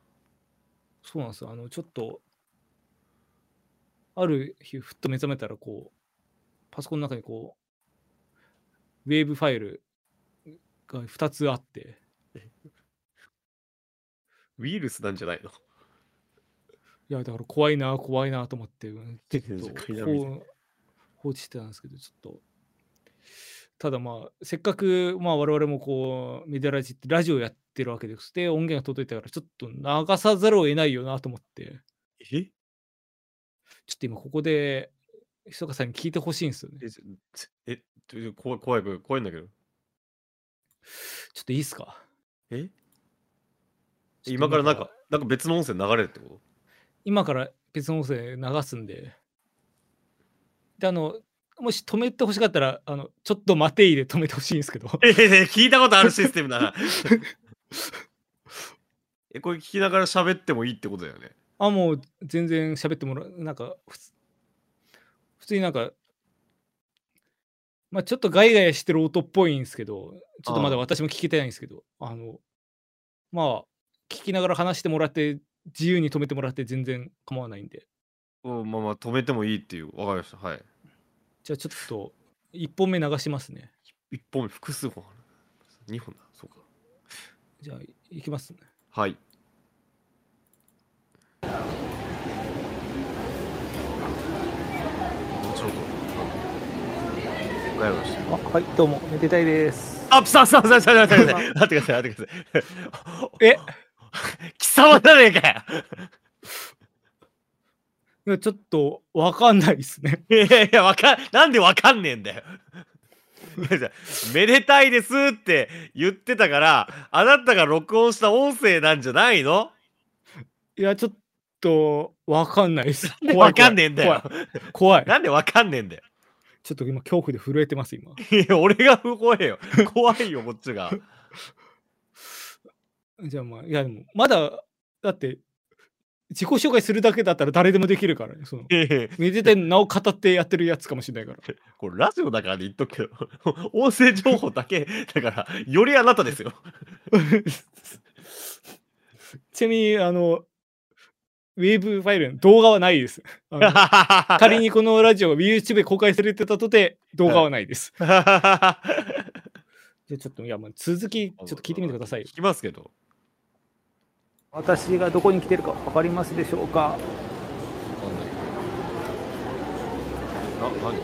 そうなんですよ。あの、ちょっと、ある日、ふっと目覚めたら、こう、パソコンの中にこう、ウェーブファイルが2つあって、ウイルスなんじゃないの？いや、だから怖いな、怖いなと思って、うんちょっと放置してたんですけど、ちょっと。ただまあ、せっかく、まあ我々もこう、メディアラジってラジオやってるわけです。で、音源が届いたから、ちょっと流さざるを得ないよなと思って、え？ちょっと今ここで、ひそかさんに聞いてほしいんですよね。えちょえ怖い怖い怖いんだけど。ちょっといいっすか？え？今からなんかなんか別の音声流れるってこ今から別の音声流すんで。で、あの、もし止めてほしかったら、あの、ちょっと待ていで止めてほしいんですけど。とええ聞いたことあるシステムだな えこれ聞きながら喋ってもいいってことだよねあ、もう全然喋ってもらう。なんか、普通になんか、まあちょっとガイガイしてる音っぽいんですけど、ちょっとまだ私も聞けてないんですけど、あの、まあ、聞きながら話してもらって、自由に止めてもらって全然構わないんで。うんまあまあ止めてもいいっていうわかりましたはいじゃあちょっと、1本目流しますね。一本目複数本ある二本だそうかじゃあ、いきますね。はいもちろんガヤガヤしてるあはい、どうも、めでたいです。あ、さあさあさあさあ待ってください。待ってください。待ってください。え 貴様だねえかよ。いやちょっとわかんないですね。いやいや、わかん、なんでわかんねえんだよ。いやじゃあめでたいですって言ってたから、あなたが録音した音声なんじゃないの？いや、ちょっと、わかんないです。わかんねえんだよ。怖い。怖い。なんでわかんねえんだよ。ちょっと今、恐怖で震えてます、今。いや、俺が不怖えよ。怖いよ、こっちが。じゃあまあ、いやでも、まだ、だって、自己紹介するだけだったら誰でもできるからね。そのめでたい名を語ってやってるやつかもしれないから。これラジオだからで言っとくけど、音声情報だけだから、よりあなたですよ。ちなみに、あの、ウェーブファイルの動画はないです。仮にこのラジオが YouTube で公開されてたとて、動画はないです。じゃあちょっと、いや、まあ、続き、ちょっと聞いてみてくださいよ聞。きますけど。私がどこに来てるか分かりますでしょうか？な、何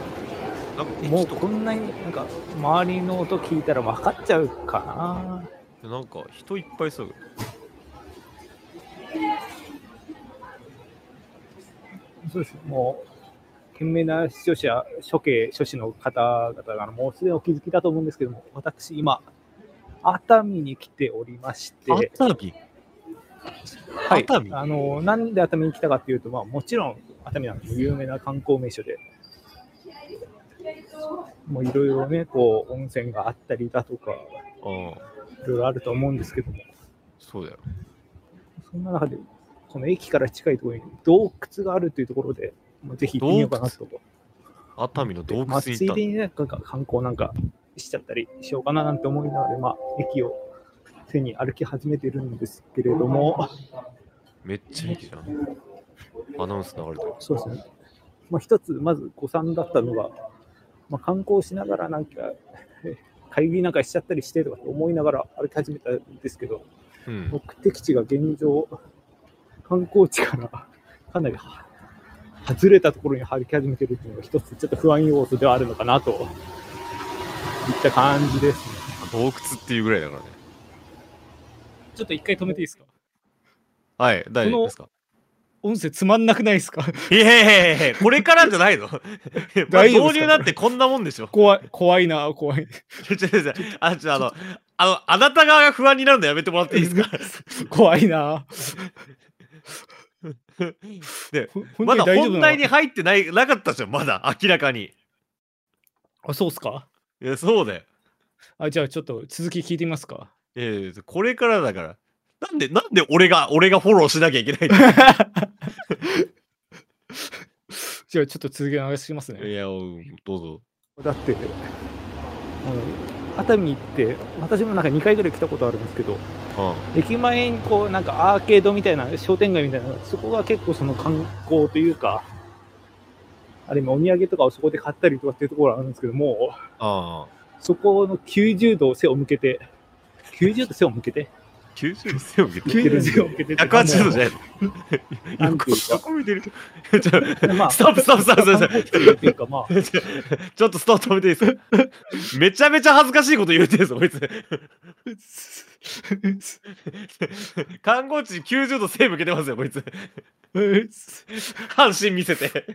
なんかもうこんなになんか周りの音聞いたら分かっちゃうかな。なんか人いっぱいそう。そうです。もう懸命な視聴者処刑諸子の方々がもうすでにお気づきだと思うんですけども私今熱海に来ておりまして。熱海？はいあのなんで熱海に来たかっていうと、まあ、もちろん熱海は有名な観光名所でもういろいろねこう温泉があったりだとかうん。いろいろあると思うんですけどもそうだよ。そんな中で、この駅から近いところに洞窟があるというところで、まあぜひ行ってみようかなと。熱海の洞まあ、窟に行ったの？ついでにね、なんか観光なんかしちゃったりしようかななんて思いながら、まあ、駅を背に歩き始めてるんですけれども、めっちゃ駅じゃん。アナウンス流れてる。そうですね。まあ、一つ、まず誤算だったのが、まあ、観光しながらなんか、え 会議なんかしちゃったりしてとか思いながら歩き始めたんですけど、うん。目的地が現状、観光地からかなりは外れたところに歩き始めてるっていうのが一つちょっと不安要素ではあるのかなといった感じですね。洞窟っていうぐらいだからね。ちょっと一回止めていいですか？はい、大丈夫ですか？音声つまんなくないですか？いやいやいやこれからじゃないの 大丈夫導入なんてこんなもんでしょ。怖い、怖いな、怖い。ちょちょちょあ、ちょ、あの、あの、あなた側が不安になるのやめてもらっていいですか？怖いな。で、ほまだ本題に入ってない、なかったじゃん、まだ、明らかに。あ、そうっすか？いや、そうだよ。あ、じゃあちょっと続き聞いてみますか。いやいやこれからだから。なんで、なんで俺が、俺がフォローしなきゃいけない じゃあちょっと続きお願いしますね。いや、うんどうぞ。だって、熱海って、私もなんか2回ぐらい来たことあるんですけど、う駅前にこうなんかアーケードみたいな商店街みたいなそこが結構その観光というかあれ今お土産とかをそこで買ったりとかっていうところあるんですけどもん。ああ。そこの90度背を向けて90度背を向けて90度背を向けて？90度背を向けて180度じゃないのなんていうか横見てる。ちょまあストップストップストップストップ観光地っていうかまあちょっとストップ止めていいですか？めちゃめちゃ恥ずかしいこと言うてるぞ、こいつ。看護師90度背向けてますよ、こいつ。半身見せて。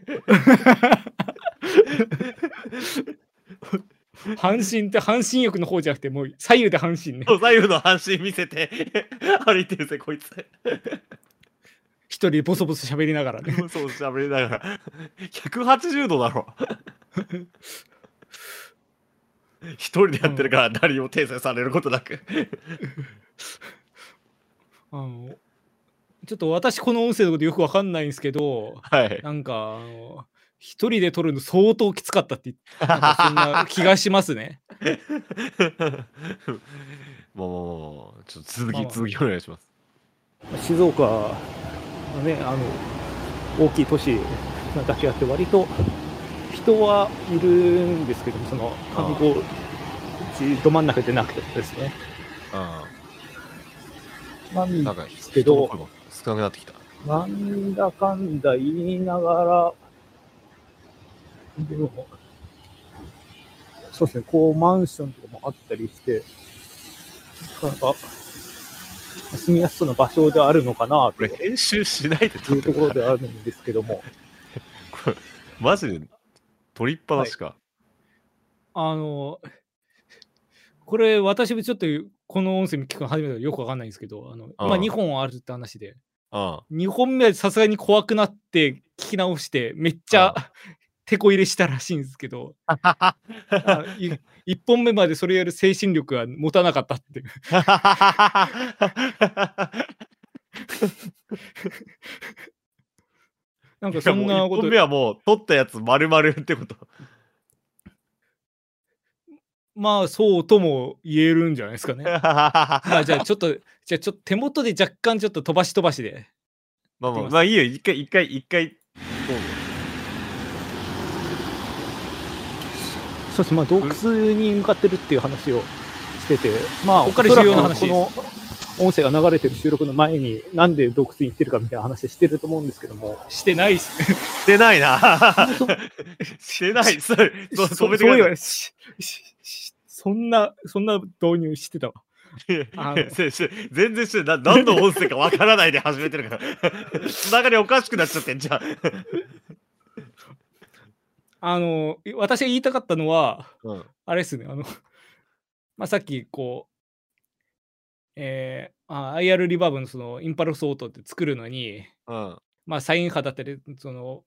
半身って半身浴の方じゃなくてもう左右で半身ね左右の半身見せて 歩いてるぜ、こいつ。一人でボソボソ喋りながらねそう喋りながら。180度だろ。一人でやってるから何も訂正されることなく。あのちょっと私この音声のことよくわかんないんですけどはい。なんかあの一人で撮るの相当きつかったってそんな気がしますね。もうちょっと続き、まあまあ続きお願いします。静岡はねあの大きい都市なだけあって割と人はいるんですけどもその観光地ど真ん中でなくてですね。あなんですけど少なくなってきた。なんだかんだ言いながら、でも、そうですね、こうマンションとかもあったりして、なかなか住みやすそうな場所であるのかなこれ、編集しないでとい。うところであるんですけども、これ、マジで、取りっぱなしか。あの、これ、私もちょっとこの音声聞くの初めてでよくわかんないんですけど、あのまあ、うん2本あるって話で、うん。2本目はさすがに怖くなって聞き直して、めっちゃ手こ入れしたらしいんですけど、あい1本目までそれやる精神力が持たなかったっていう。なんかそんなこと1本目、はもう取ったやつ丸々ってこと。まあそうとも言えるんじゃないですかね。まあじゃあちょっと、じゃあちょっと手元で若干ちょっと飛ばし飛ばしで。まあまあ、まあいいよ。一回、一回、一回、どうぞ。そうです、まあ洞窟に向かってるっていう話をしてて、まあここから重要な話この音声が流れてる収録の前に、なんで洞窟に行ってるかみたいな話してると思うんですけども、してないっす。してないな。してない。それ、そうそ止めてそんな、そんな導入してたわ。全然してない。な何の音声かわからないで始めてるから。つながりおかしくなっちゃってんじゃん。あの、い私が言いたかったのは、うん。あれですね、あの、まあ、さっきこう、えーあ IR リバーブのそのインパルスオートって作るのに、うん。まあ、サイン波だったり、その、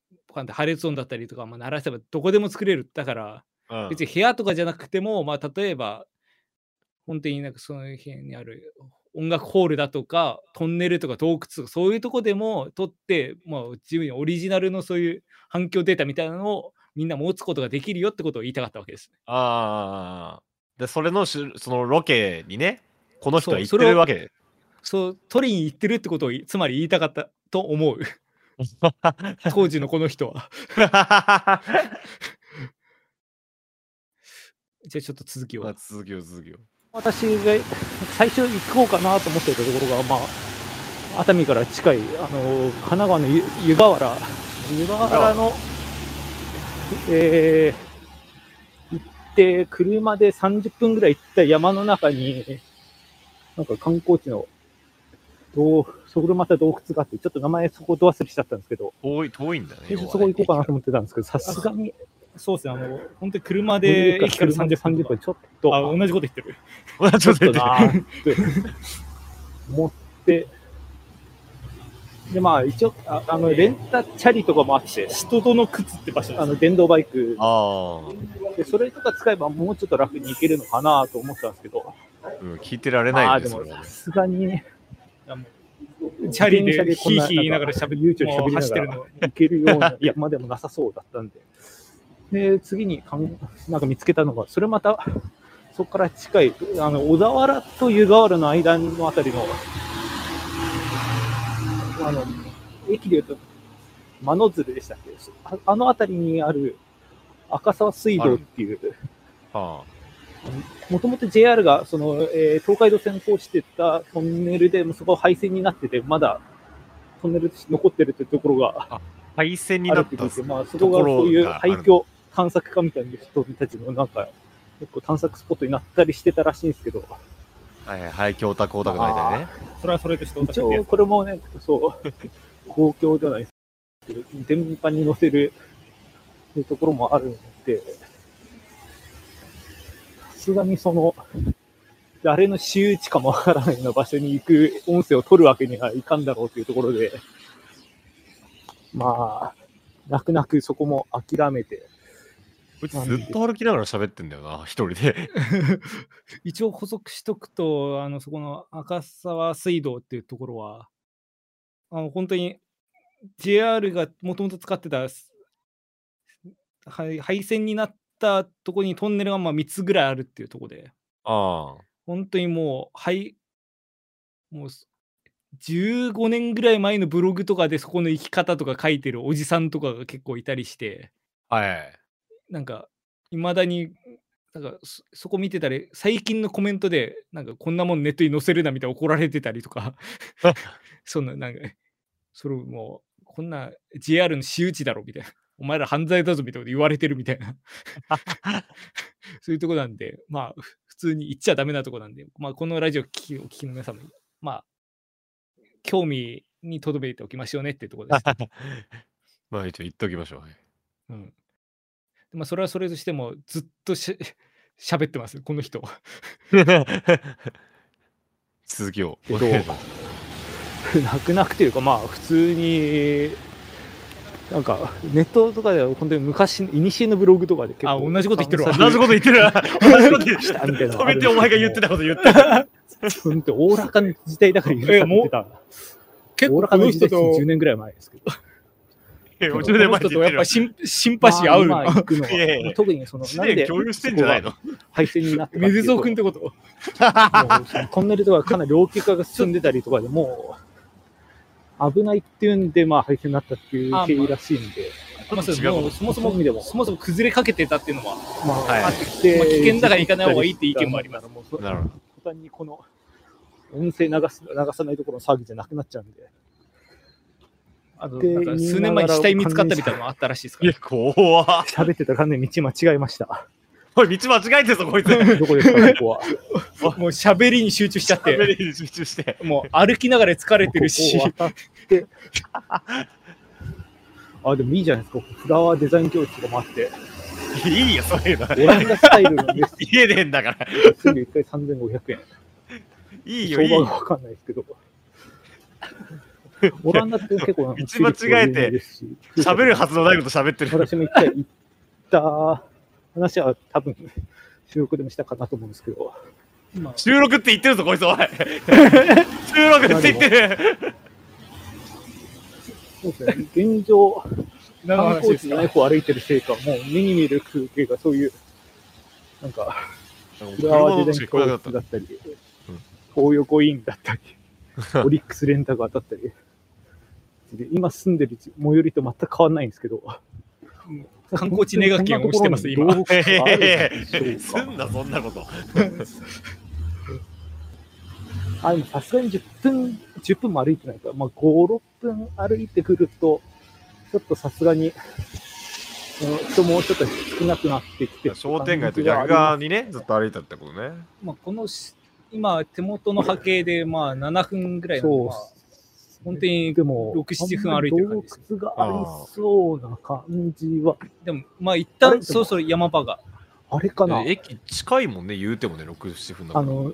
破裂音だったりとか、まあ、鳴らせばどこでも作れる。だから、うん。別に部屋とかじゃなくても、まあ、例えば、本当になんかその辺にある音楽ホールだとか、トンネルとか洞窟とか、そういうとこでも撮って、まあ、自分にオリジナルのそういう反響データみたいなのをみんな持つことができるよってことを言いたかったわけです。ああ。で、それのしゅ、そのロケにね、この人は行ってるわけ。そう、取りに行ってるってことをいつまり言いたかったと思う。当時のこの人は。じゃあちょっと続きを。まあ、続きを続きを。私が最初行こうかなと思ってたところが、まあ、熱海から近い、あの神奈川の湯湯河原、湯河原の、えー、行って、車で30分ぐらい行った山の中に、なんか観光地の、どうそこでまた洞窟があって、ちょっと名前そこど忘れしちゃったんですけど、遠い、遠いんだね。そこ行こうかなと思ってたんですけど、さすがに、そうですね、あの、本当に車で駅から30 30分。分、ちょっと、あ、同じこと言ってる。ま あちょっとって 思って、で、まあ一応、ああの、レンタチャリとかもあって、人との靴って場所です。あの、電動バイクあで、それとか使えばもうちょっと楽に行けるのかなと思ってたんですけど、あ、うん、聞いてられないですよ。でもさすがにね、チャリでヒーヒー言いながら喋って、悠長に喋りながら走ってるの。行けるような山でもなさそうだったんで、で、次にかんなんか見つけたのが、それまた、そこから近い、あの、小田原と湯河原の間のあたりの、あの、駅で言うと、真鶴でしたっけ？ああのあたりにある赤沢水道っていう、はもともと JR がその、えー東海道線を通してたトンネルで、そこ廃線になってて、まだトンネル残ってるってところがあ、配線にあなってて、まあ、そこがそういう廃墟探索家みたいな人たちのなんか、結構探索スポットになったりしてたらしいんですけど、はいはい、はい、京太光太くの間にね。それはそれとして一応これもね、そう、公共ではないですけど、電波に乗せるっていうところもあるので、さすがにその、誰の私有地かもわからないような場所に行く音声を取るわけにはいかんだろうというところで、まあ、泣く泣くそこも諦めて、うちずっと歩きながら喋ってんだよな、一人で。一応補足しとくと、あの、そこの赤沢水道っていうところは、あの、本当に JR がもともと使ってた、すはい廃線になったところにトンネルがまあ3つぐらいあるっていうところで、あ本当にもう、はい、もうす、15年ぐらい前のブログとかでそこの生き方とか書いてるおじさんとかが結構いたりして、あ。はい。なんか、いまだに、なんかそ、そこ見てたり、最近のコメントで、なんか、こんなもんネットに載せるなみたいな怒られてたりとか、そんな、なんか、それもう、こんな JR の私有地だろみたいな、お前ら犯罪だぞみたいなこと言われてるみたいな、そういうとこなんで、まあ、ふ普通に言っちゃダメなとこなんで、まあ、このラジオ聞きお聞きの皆様に、まあ、興味にとどめておきましょうねっていうところです。まあ一応言っときましょう。はいうん。でまあ、それはそれとしても、ずっとし 喋ってます、この人。続きを。えっと泣く泣くというか、まあ、普通に、なんか、ネットとかでは本当に昔、いにしえのブログとかで結構。あ同じこと言ってるわ。同じこと言ってるな。同じこと言ってる。たみたいな。の止めてお前が言ってたこと言ってた。た。本当、おおらかな時代だから許されてた。結構おおらかな時代ってこの人と、10年ぐらい前ですけど。もうこ10年前に言ってるの人とやっぱ。シンシンパシー合うの。まあ今行くのは、特にその、1なんで年共有してんじゃないの？配線になってメデゾー君っとてこと？トンネルとかかなり老朽化が進んでたりとかでもう、危ないっていうんで、まあ、配線になったっていう経緯らしいんで、まあ、もうそもそもそもそもそも崩れかけてたっていうのは、まあ、はい。あって、まあ、危険だから行かない方がいいって意見もあります。もうそなるほど。途端にこの音声流す流さないところの騒ぎじゃなくなっちゃうんで、あのでなんか数年前に死体見つかったみたいなのもあったらしいですからいや、怖っ。喋ってたら完全に道間違えました。おい、道間違えてるぞ、こいつ。どこですか、ここは。もう喋りに集中しちゃって、喋りに集中して。もう歩きながら疲れてるし、ここ。あ、でもいいじゃないですか。フラワーデザイン教室とかもあって、いいよ、そういうの。オランダスタイルのメッセ家でんだから。ージ1回3500円。いいよ、いいよ。相場がわかんないですけど。オランダって結構、道間違えて喋るはずのないこと喋ってる。私も一回行った話は多分収録でもしたかなと思うんですけど、まあ収録って言ってるぞ、こいつ、おい。収録って言ってる。そうですね、現状、観光地のナイフを歩いてるせいか、もう目に見える風景がそういう、なんか、フラワーデザイン教室だった。りうん、東横インだったり、オリックスレンタカーだったり、で今住んでる最寄りと全く変わらないんですけど、観光地ネガ券を押してます、今。今。すんな、そんなこと。あ、でもさすがに10分、10分も歩いてないから、まあ、5、6分歩いてくると、ちょっとさすがに、うん人もちょっと少なくなってきて、商店街と逆側にね、ずっと歩いたってことね。まあ、このし今、手元の波形でまあ7分ぐらいなんで、そうまあ、本当にでも、6 7分歩いてる感じです洞窟がありそうな感じは、でも、まあ一旦そろそろ山場が。あれかな？駅近いもんね、言うてもね、6、7分だから。あの、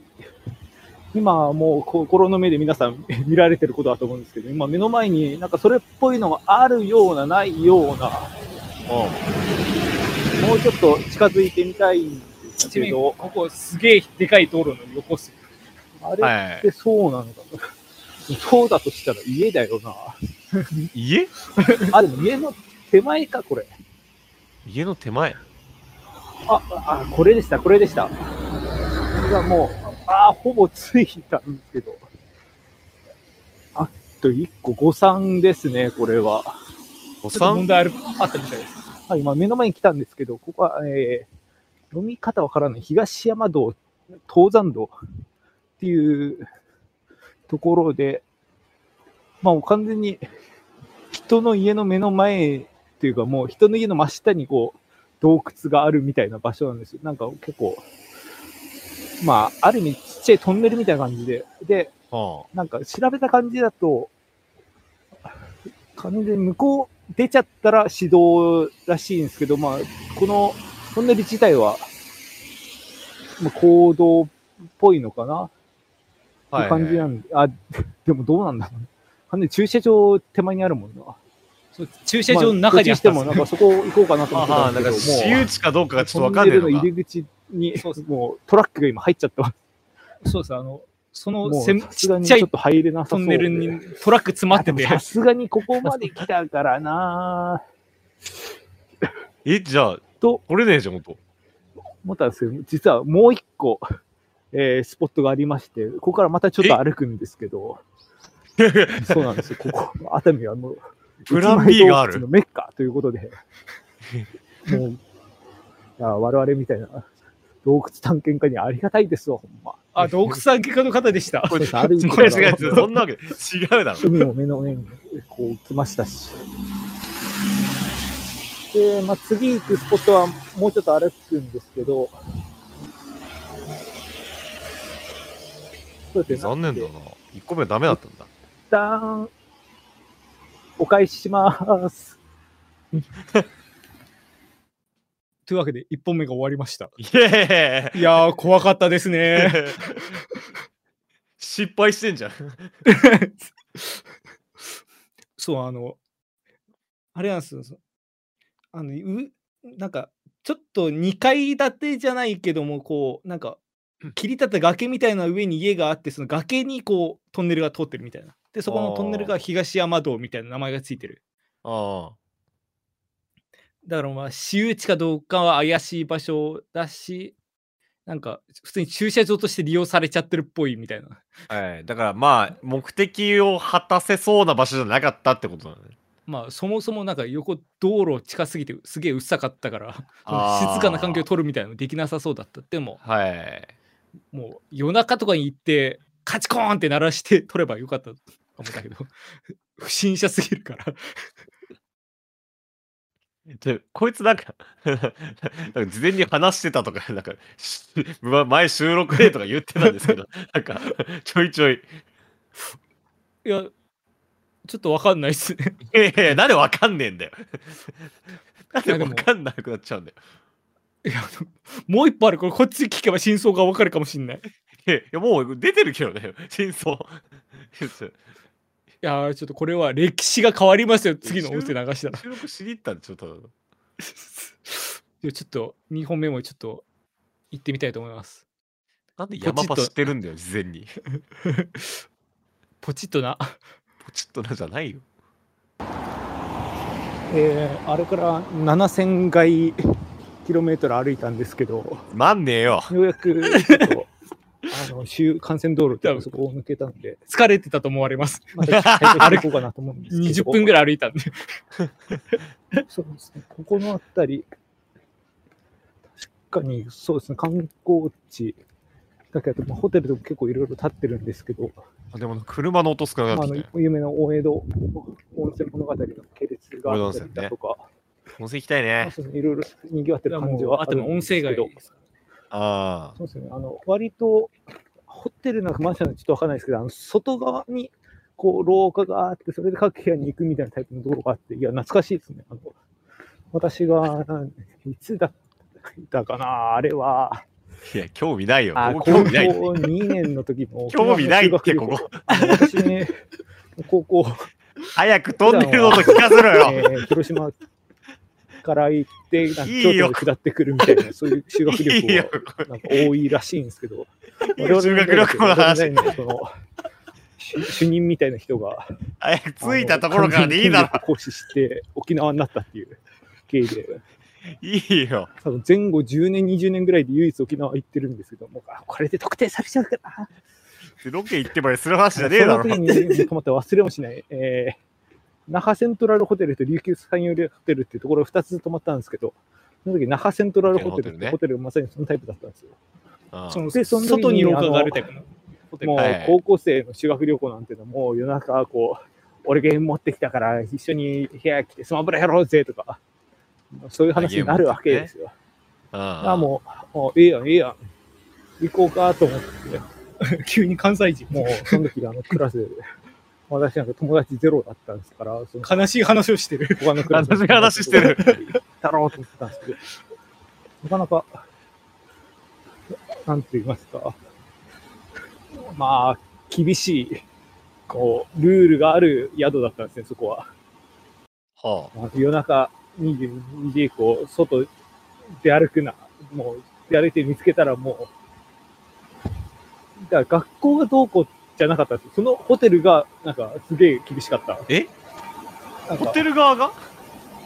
今はもう心の目で皆さん 見られてることだと思うんですけど、今目の前になんかそれっぽいのがあるような、ないような、もうちょっと近づいてみたいんですけど、ここすげえでかい道路の横っすよ。あれはいってそうなのかな？そうだとしたら家だよな。家？あ、でも家の手前か、これ。家の手前？あ、あ、これでした、これでした。これはもう、あ、ほぼついたんですけど。あと1個誤算ですね、これは。おちょっと問産題あるあったみたいです。はい、今目の前に来たんですけど、ここは、えー、読み方わからない東山道、東山道っていうところで、まあもう完全に人の家の目の前っていうかもう人の家の真下にこう洞窟があるみたいな場所なんですよ。なんか結構、まあある意味ちっちゃいトンネルみたいな感じで、で、はなんか調べた感じだと、完全に向こう出ちゃったら指導らしいんですけど、まあ、このトンネル自体は、まあ、行動っぽいのかなあって感じなんで、あ、でもどうなんだろうね。完全に駐車場手前にあるもんな。駐車場の中にあっまあしても、なんかそこ行こうかなと思ってたああ、なんですけど、私有地かどうかがちょっとわかんないのか。入り口にもうトラックが今入っちゃってます。そうです、あの、そのせちっちゃいちょっと入れなさそうでトンネルにトラック詰まっててさすがにここまで来たからなえ、じゃあ、とこれねえじゃん、ほんと。思ったんですけど、実はもう一個、えースポットがありまして、ここからまたちょっと歩くんですけど、そうなんですよ、ここ、熱海はもう、プラン B があるメッカということで、もう、いや我々みたいな洞窟探検家にはありがたいですわ、ほんま。あ、洞窟産家の方でした。これ違う違う、そんなわけ違うだろ。海も目の上にこう来ましたし。で、まあ、次行くスポットはもうちょっと歩くんですけど、そうですね。残念だな。1個目はダメだったんだ。一旦、お返しします。と というわけで、1本目が終わりました。イエーイいやー、怖かったですね。失敗してんじゃん。そう、あの、あれなんですよ。そあの、うなんか、ちょっと2階建てじゃないけども、こう、なんかうん、切り立った崖みたいな上に家があって、その崖にこう、トンネルが通ってるみたいな。で、そこのトンネルが東山道みたいな名前がついてる。あだからまあ、私有地かどうかは怪しい場所だし、なんか、普通に駐車場として利用されちゃってるっぽいみたいな。あ。はい。だからまあ、目的を果たせそうな場所じゃなかったってことだね。まあ、そもそもなんか横道路近すぎてすげえうっさかったから、静かな環境を取るみたいなのできなさそうだったってもはい。もう夜中とかに行ってカチコーンって鳴らして 取ればよかったと思ったけど 不審者すぎるからでこいつ なんか事前に話してたとか、なんか、前収録でとか言ってたんですけど、なんか、ちょいちょい、いやちょっとわかんないっすねいやいやなんでわかんねえんだよ。なんでわかんなくなっちゃうんだよ。いやもう一歩あるこれこっち聞けば真相がわかるかもしんないい いやいや、もう出てるけどね、真相。やーちょっとこれは歴史が変わりますよ次の音声流したら収録しに行ったんでしょ、ただの。いやちょっと2本目もちょっと行ってみたいと思いますなんで山場知ってるんだよ、事前に。ポチッとなポチッとなじゃないよ。えーあれから7000回キロメートル歩いたんですけど、なんねえよ。ようやくちょっとあの 周幹線道路ってそこを抜けたんで、疲れてたと思われます。また歩こうかなと思うんですけど、20分ぐらい歩いたんで。そうですね、ここのあたり、確かにそうですね、観光地だけど、まあ、ホテルでも結構いろいろ建ってるんですけど、あでも、車の音少なまあ、あのかったね。有名な大江戸温泉物語の系列があったりだとか、温泉行きたいね。いろいろ賑わってる感じはあとも音声街けどあそうですね、あの割とホテルなんかマンションはちょっとわかんないですけど、あの外側にこう廊下があって、それで各部屋に行くみたいなタイプの道路があって、いや、懐かしいですね。あの私がいつだったかな、あれは、あ。いや、興味ないよ。あ僕興味ない。高校2年の時の興味ないって、ここ。私ね、高校、早くトンネルの音聞かせろよ。えー広島から行って、なんか京都に下ってくるみたいな、そういう修学旅行。なんか多いらしいんですけど、いいよ修学旅行の話我々の代でその主主任みたいな人が、早く着いたところからでいいだあの講師して沖縄になったっていう経緯で、ろ。いいよ。多分前後10年、20年ぐらいで唯一沖縄行ってるんですけども、あこれで特定されちゃうから、ロケ行ってまでする話じゃねえだろそ。の時に泊まって忘れもしない、えー那覇セントラルホテルと琉球山陽ホテルっていうところ2つ泊まったんですけど、その時那覇セントラルホテルってホテルまさにそのタイプだったんですよ。でその時に外に廊下があるタイプの？もうはい。高校生の修学旅行なんてのはもう夜中こう、俺ゲーム持ってきたから一緒に部屋来てスマブラやろうぜとか、そういう話になるわけですよ。ああ。もう、もうええやん、ええやん、行こうかと思って、急に関西人。もうその時あのクラスで、私なんか友達ゼロだったんですから、その悲しい話をしてる他のクラスの悲しい話してる。だろうと思ってたんですけど、なかなか、なんて言いますか、まあ、厳しい、こう、ルールがある宿だったんですね、そこは。はまあ夜中22時以降、外出歩くな。もう、出歩いて見つけたらもう、だから学校がどうこうじゃなかったんです。よそのホテルが、なんか、すげえ厳しかった。え？ホテル側が？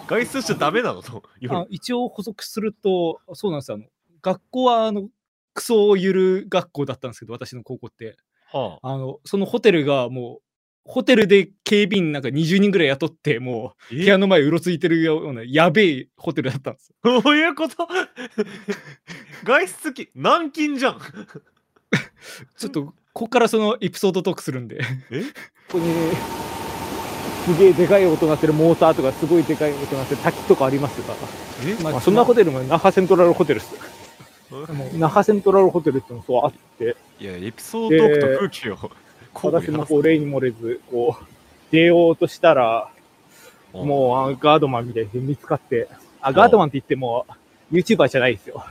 外出しちゃダメなの？と一応補足するとそうなんですよ。あの学校はあのクソゆる学校だったんですけど私の高校って。はあ。のそのホテルがもうホテルで警備員なんか20人ぐらい雇ってもあ、う部屋の前うろついてるようなやべえホテルだったんですよ。どういうこと？外出き軟禁じゃん。ちょっとここからそのエピソードトークするんで。ここに、すげえでかい音鳴ってるモーターとか、すごいでかい音鳴ってる滝とかありますが、え？まあ、そんなホテルも那覇セントラルホテルです。那覇セントラルホテルっ てのもそうあって、いや、エピソードトークと空気を。私もこう例に漏れず、こう、出ようとしたら、う、もうあガードマンみたいに見つかって、あ、ガードマンって言っても、YouTuber じゃないですよ。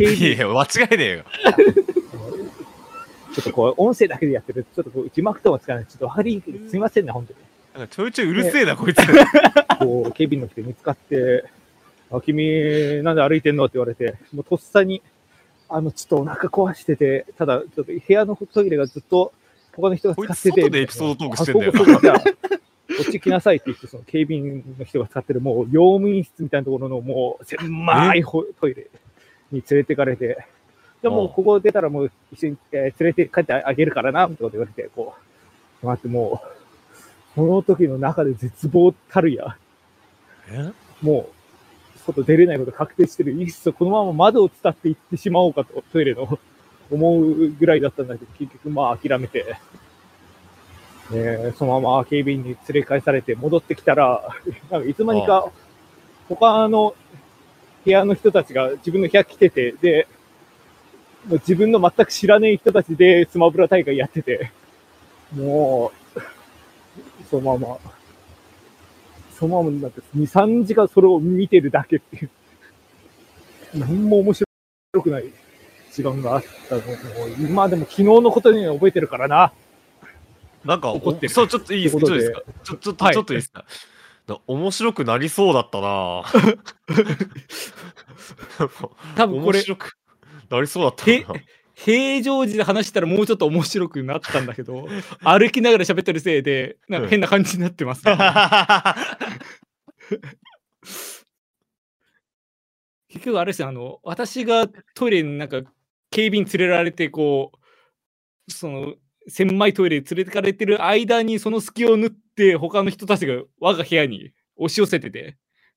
いや、間違いねえよ。ちょっとこう、音声だけでやってる、ちょっとこう字幕ともつかない、ちょっと分かりにくい、すみませんね、本当に。なんかちょいちょいうるせえな、こいつ。こう、警備員の人に見つかって、あ、君、なんで歩いてんのって言われて、もうとっさに、あの、ちょっとお腹壊してて、ただ、ちょっと部屋のトイレがずっと他の人が使ってて。こいつ外でエピソードトークしてんだよこっち来なさいって言って、その警備員の人が使ってる、もう、用務員室みたいなところの、もう、狭いほトイレに連れてかれて、でもう、ここ出たらもう、一緒に、えー連れて帰ってあげるからな、みたいなこと言われて、こう、待って、もう、その時の中で絶望たるや、え？もう、外出れないこと確定してる。いっそこのまま窓を伝って行ってしまおうかと、トイレの、思うぐらいだったんだけど、結局まあ諦めて、えーそのまま警備員に連れ返されて戻ってきたら、なんかいつまにか、他の部屋の人たちが自分の部屋来てて、で、自分の全く知らない人たちでスマブラ大会やってて、もう、そのまま、そのままなんか2、3時間それを見てるだけっていう。何も面白くない時間があったのもう今でも昨日のことには覚えてるからな。なんか、怒ってる。そう、ちょっといいですか？ちょっといいで。すかちょ、ちょっと、はい。ちょっといいですか？な面白くなりそうだったな。多分これ面白くなりそうだった平常時で話したらもうちょっと面白くなったんだけど 歩きながら喋ってるせいでなんか変な感じになってます、ね。結局あれですよあの私がトイレになんか警備員連れられてこうその狭いトイレに連れてかれてる間にその隙を縫って他の人たちが我が部屋に押し寄せてて。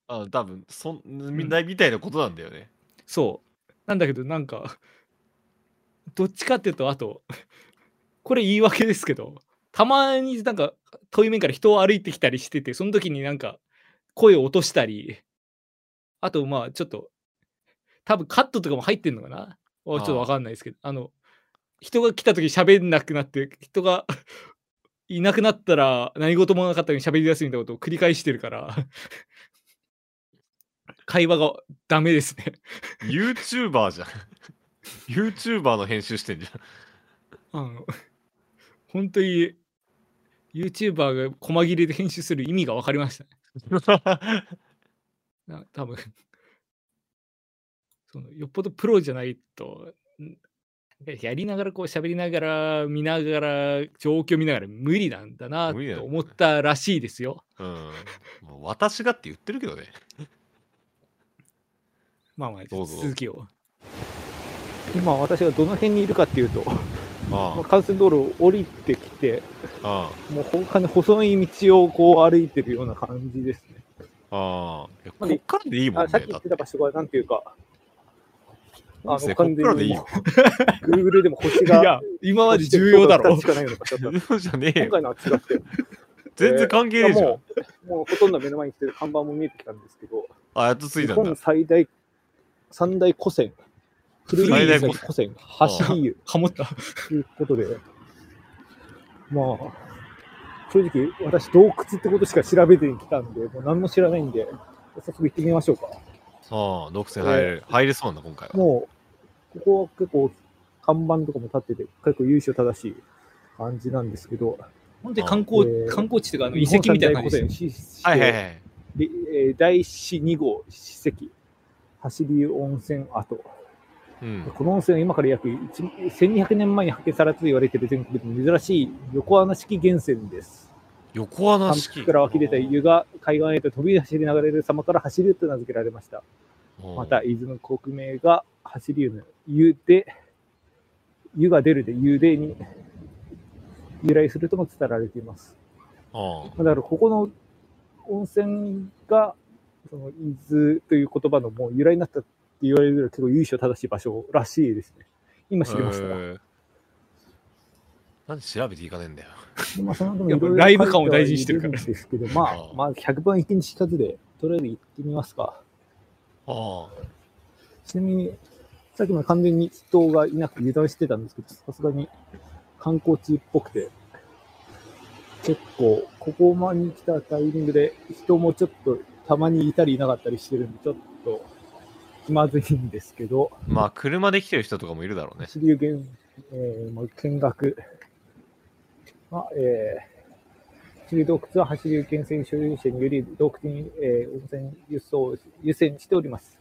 あ多分そんみんなみたいなことなんだよね。そうなんだけどなんかどっちかっていうとあとこれ言い訳ですけどたまになんか遠い面から人を歩いてきたりしててその時になんか声を落としたりあとまあちょっと多分カットとかも入ってんのかな？ちょっとわかんないですけどあの人が来た時喋んなくなって人が いなくなったら何事もなかったように喋り出すみたいなことを繰り返してるから。会話がダメですね YouTuber じゃん。YouTuber の編集してんじあの、本当に YouTuber が細切れで編集する意味が分かりましたね。ゃん。な多分そのよっぽどプロじゃないと、んやりながらこう喋りながら見ながら状況見ながら無理なんだなと思ったらしいですよ。うん。もう私がって言ってるけどね。まあまあどうぞ続きを。今私がどの辺にいるかっていうと、まああ幹線道路を降りてきて、あ、あもう他に細い道をこう歩いてるような感じですね。あ、ああ。いやまあこっからでいいもんね。あさっき言ってた場所がなんていうか、あ音声こっからでいいよ。Google でも星 いがや、今まで重要だろ星。が2つしかないような場所だった。重要じゃねえよ。今回のは違って、全然関係ねえじゃん。もう、もうほとんど目の前に来てる看板も見えてきたんですけど、あ、やっとつい日たんだ本。最大、三大古線、古い古古線、走り湯かもった。ということで、まあ、正直、私、洞窟ってことしか調べずに来たんで、もう何も知らないんで、早速行ってみましょうか。ああ、独占入れる。入れそうなんだ、今回は。もう、ここは結構、看板とかも立ってて、結構優秀正しい感じなんですけど、本当に観光、えー観光地というか遺跡みたいな感じはいはいはい。でえー第四2号史跡、走り湯温泉跡。うん。この温泉は今から約1 1200年前に発見されたと言われている全国でも珍しい横穴式源泉です。横穴山式。腹から湧き出た湯が海岸へと飛び走り流れる様から走り湯と名付けられました。うんまた、伊豆の国名が走り湯の湯で、湯が出るで湯でに由来するとも伝えられています。だからここの温泉が、その伊豆という言葉のもう由来になったって言われるぐらい結構由緒正しい場所らしいですね。今あ。知りました。へえなんで調べていかねえんだよ。でまあ、そのいろライブ感を大事にしてるからですけど、まああ、あまあ、100番一日数で、とりあえず行ってみますか。あちなみに、さっきまで完全に人がいなくて油断してたんですけど、さすがに観光地っぽくて、結構、ここまに来たタイミングで人もちょっとたまにいたりいなかったりしてるんで、ちょっと気まずいんですけど、まあ、車で来てる人とかもいるだろうね。走り湯見、えーまあ、見学は、えー、走り洞窟は走り湯源泉所有者により洞窟に、えー温泉輸送を優先しております。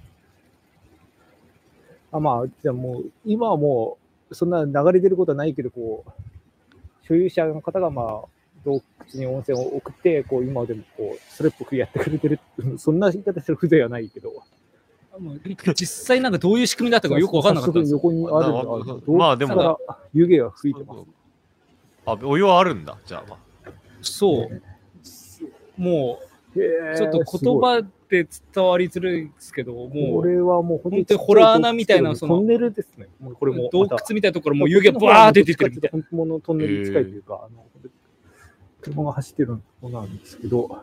あまあ、じゃあもう、今はもう、そんな流れ出ることはないけど、こう、所有者の方が、まあ、洞窟に温泉を送って、こう、今でも、こう、それっぽくやってくれてる。そんな言い方する風情はないけど。実際なんかどういう仕組みだったかよく分かんなかったんですよ。横にあるなのなが、まあでも湯気が吹いてます。あ、お湯はあるんだ。じゃあ、まあ。そう。もへう、ーちょっと言葉で伝わりづらいですけど、もこう、れはもう本本当にホラー穴みたいなそのトンネルですね。もうこれも洞窟みたいなところもう湯気バーって出てるみたいな。本物のトンネルに近いというか、あの車が走ってるものなんですけど、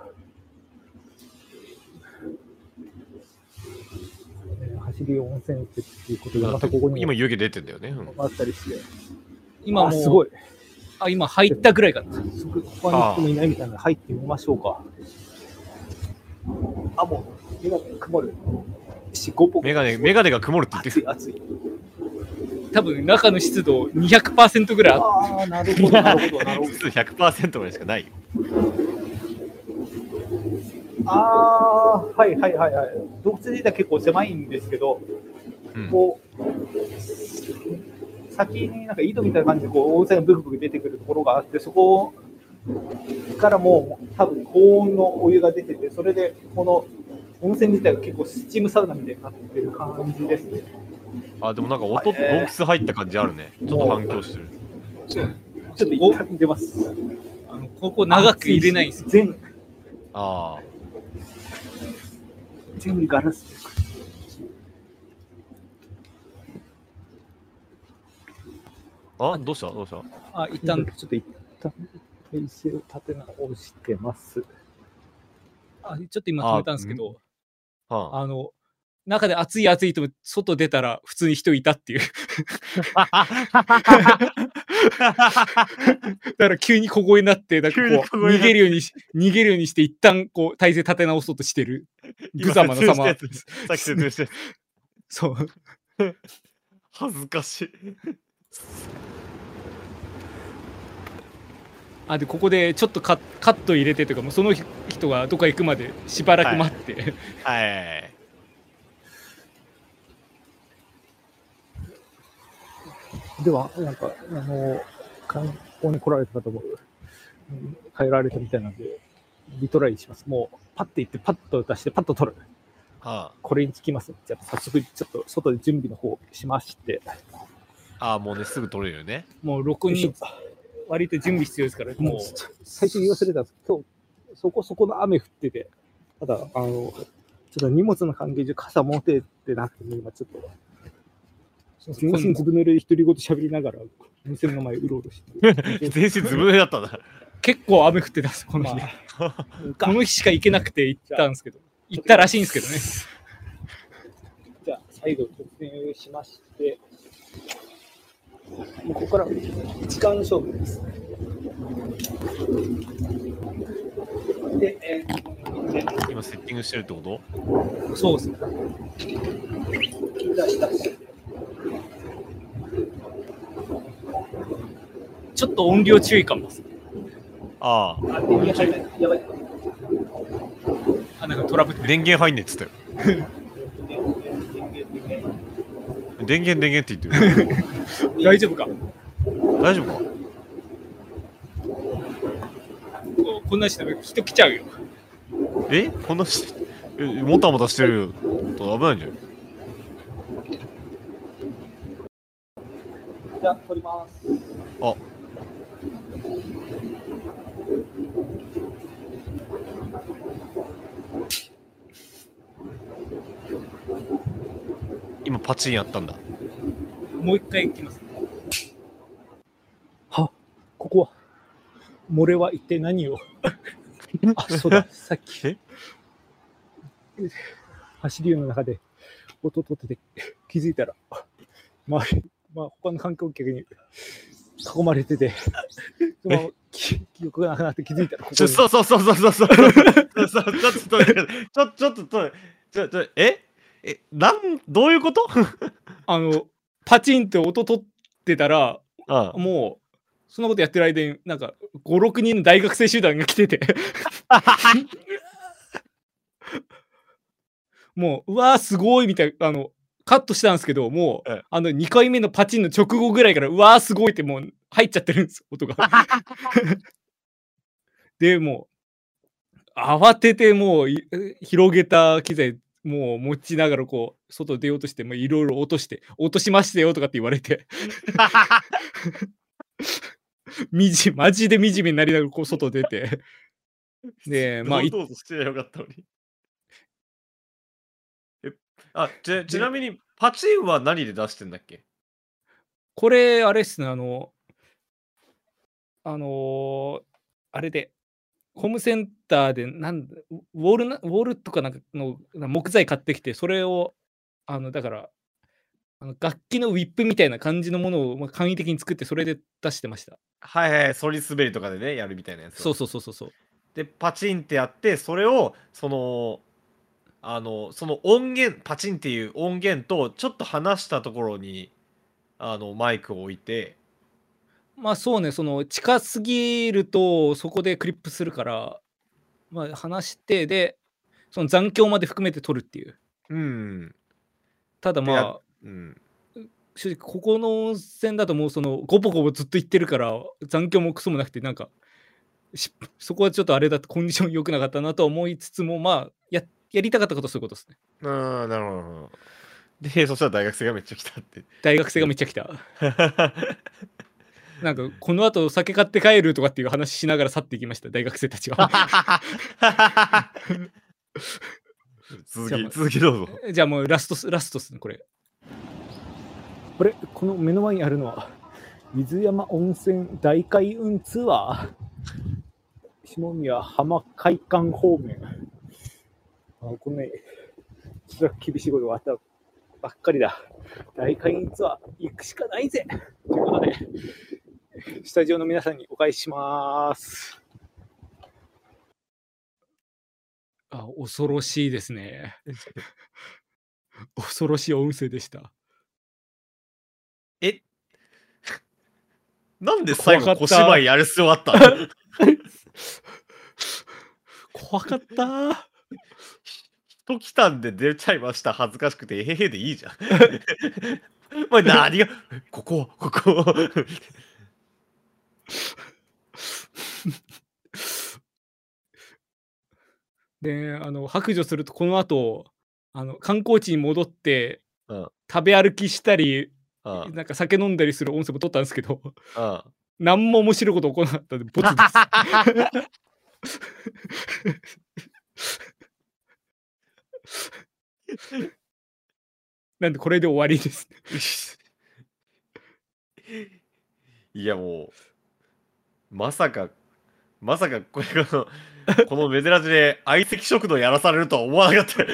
えー走り温泉っていうことで、またここに今、も湯気出てんだよね。うんあったりして、今もすごい。あ、今入ったぐらいかな。そこ他に人もいないみたいな入ってみましょうか。あ、もう、目が曇る。メガネ、メガネが曇るって言ってる。暑い、暑い。多分中の湿度200%ぐらいあっああ、なるほど、なるほど、なるほど。普通100%ぐらいしかないよ。ああ、はいはいはいはい。洞窟自体結構狭いんですけど、うんこう、先になんか井戸みたいな感じでこう温泉がブクブク出てくるところがあって、そこからもう多分高温のお湯が出てて、それでこの温泉自体が結構スチームサウナみたいになってる感じですね。あ、でもなんか音、洞え窟入った感じあるね。ちょっと反響してる。ちょっと一旦出ます。あのここ長く入れないんですよ。全、あ全ガラスです。あ。あ、どうした？どうした？あ、一旦、ちょっと一旦体勢を立て直してます。あちょっと今止めたんですけど、はあ、あの、中で暑い暑いと外出たら普通に人いたっていう。だから急に小声になって、なんかこう逃げるようにし、逃げるようにして一旦こう体勢立て直そうとしてる。無様な様さっき説明して。そう。恥ずかしい。あ、で、ここでちょっとカカット入れてというか、もうその人がどっか行くまでしばらく待って、はい。では、なんか、あの、観光に来られた方も、うん帰られたみたいなんで、リトライします。もう、パッて行って、パッと出して、パッと取る。はこれにつきます。じゃあ、早速、ちょっと外で準備の方しまして。あ、あもうね、すぐ取れるよね。もう録音に割と準備必要ですから、もう。最初に忘れたんですけど、今日、そこそこの雨降ってて、ただ、あの、ちょっと荷物の関係上、傘持ててなくて、今ちょっと、全身ずぶ濡れで独り言喋りながら、お店の前うろうろして。全身ずぶ濡れだったな。結構雨降ってたんです、この日。まあこの日しか行けなくて行ったんですけど、行ったらしいんですけどね。じゃあ、再度突入しまして、もうここから時間勝負です。で、えー、今セッティングしてるってこと？そうですね。出し出し。ちょっと音量注意かも。ああ。やばい。あ、なんかトラブって。電源入んねえっつったよ。電源電源って言ってる。大丈夫か？大丈夫か？ここんな人人来ちゃうよ。え？こんなし、えもたもたしてると危ないんじゃない？じゃあ、取ります。パチンやったんだ。もう一回行きます。は、ここは、漏れは一体何を？あ、そうだ、さっき。え、走り湯の中で音を取ってて気づいたら、周り、まあ、他の観光客に囲まれてて、そのままき記憶がなくなって気づいたら、ここちょ、にそうそうそうそうそうそう。そうそうちょっとちょ、っとちょ、ちょ、え？え、なん、どういうこと？あの、パチンって音取ってたら、うん。もう、そんなことやってる間に、なんか、5、6人の大学生集団が来てて、もう、うわー、すごいみたいな、あの、カットしたんですけど、もう、うんあの、2回目のパチンの直後ぐらいから、うわー、すごいってもう入っちゃってるんです、音が。で、もう、慌ててもうい、広げた機材、もう持ちながらこう、外出ようとして、いろいろ落として、落としましたよとかって言われて、みじ、マジで惨めになりながらこう外出て、で、まあ、いどうぞしてよかったのに。え、あ、ちちなみに、パチンは何で出してんだっけ？これ、あれっすね、あの、あのーあれで、ホームセンターで、なんだウォールな、ウォールとかなんかの木材買ってきて、それを、あの、だから、あの楽器のウィップみたいな感じのものをまあ簡易的に作って、それで出してました。はいはい、反り滑りとかでね、やるみたいなやつを。そうそうそうそうそう。で、パチンってやって、それを、その、あの、その音源、パチンっていう音源と、ちょっと離したところに、あの、マイクを置いて、まあそうね、その近すぎるとそこでクリップするから、まあ離して、で、その残響まで含めて撮るっていう。うん。ただまあ、うん。正直ここの温泉だともうそのゴボゴボずっと行ってるから残響もクソもなくてなんかしそこはちょっとあれだとコンディション良くなかったなとは思いつつもまあややりたかったことはそういうことですねああ、なるほど。で、そしたら大学生がめっちゃ来たって。大学生がめっちゃ来た なんかこの後酒買って帰るとかっていう話しながら去っていきました大学生たちは続じゃあまあき、続きどうぞ。じゃあもうラストスラストですねこれこれ、この目の前にあるのは、水山温泉大開運ツアー。下宮浜会館方面。あこのね、ちょっと厳しいことがあったばっかりだ。大開運ツアー、行くしかないぜということで、スタジオの皆さんにお返しします。あ恐ろしいですね。恐ろしい音声でした。え？なんで最後怖かった。小芝居やる必要あったの？怖かった。人来たんで出ちゃいました。恥ずかしくて。えへへでいいじゃん。お前何が？ここここであの白状するとこの後あの観光地に戻って、うん。食べ歩きしたりあなんか酒飲んだりする音声も撮ったんですけどあ何も面白いこと起こらなかったんでボツです。なんでこれで終わりです いやもうまさかまさかこれこの この珍しで相席食堂やらされるとは思わなかっ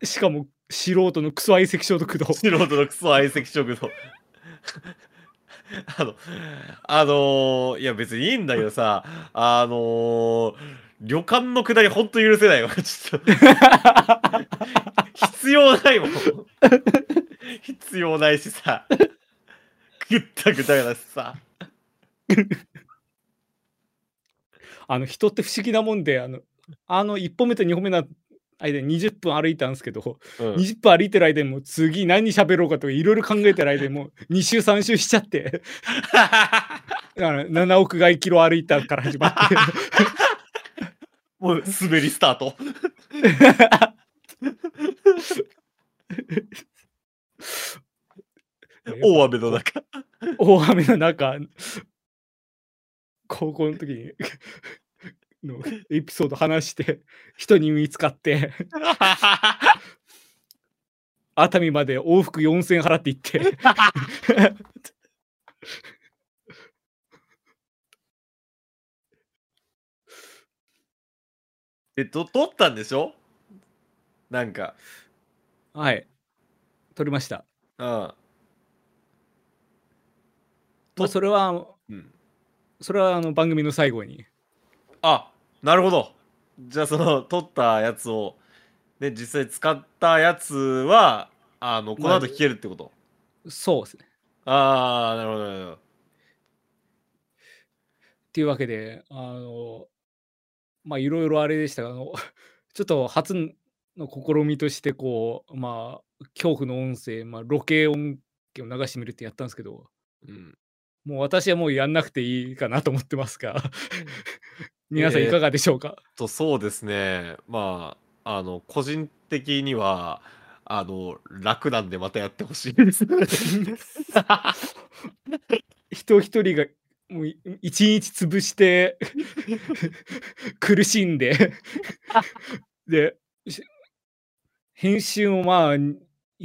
た。しかも素人のクソ相席消毒道素人のクソ相席食堂。あのあのーいや別にいいんだけどさあのー旅館のくだりほんと許せないわ。ちょっと。必要ないもん。必要ないしさ。ぐったぐただしさあの人って不思議なもんであのあの1歩目と2歩目の間に20分歩いたんですけど、うん。20分歩いてる間にもう次何喋ろうかとかいろいろ考えてる間にもう2周3周しちゃって あの7億外キロ歩いたから始まって。もう滑りスタート。大雨の中。大雨の中高校の時にのエピソード話して人に見つかって。熱海まで往復4000円払って行って。えと撮ったんでしょ？なんか。はい。撮りました、うん。まあ、それはうん。それはあの番組の最後に。あなるほど。じゃあその撮ったやつをで実際使ったやつはあのこの後聞けるってこと、そうですね。ああなるほどなるほど。っていうわけで、あの、まあ、いろいろあれでしたが、あの、ちょっと初の試みとして、こう、まあ、恐怖の音声、まあ、ロケ音源を流してみるってやったんですけど、うん。もう私はもうやんなくていいかなと思ってますが、皆さんえー。いかがでしょうか、とそうですね。まああの個人的にはあの楽なんでまたやってほしいです。人一人がもうい一日潰して苦しんででし編集をまあ1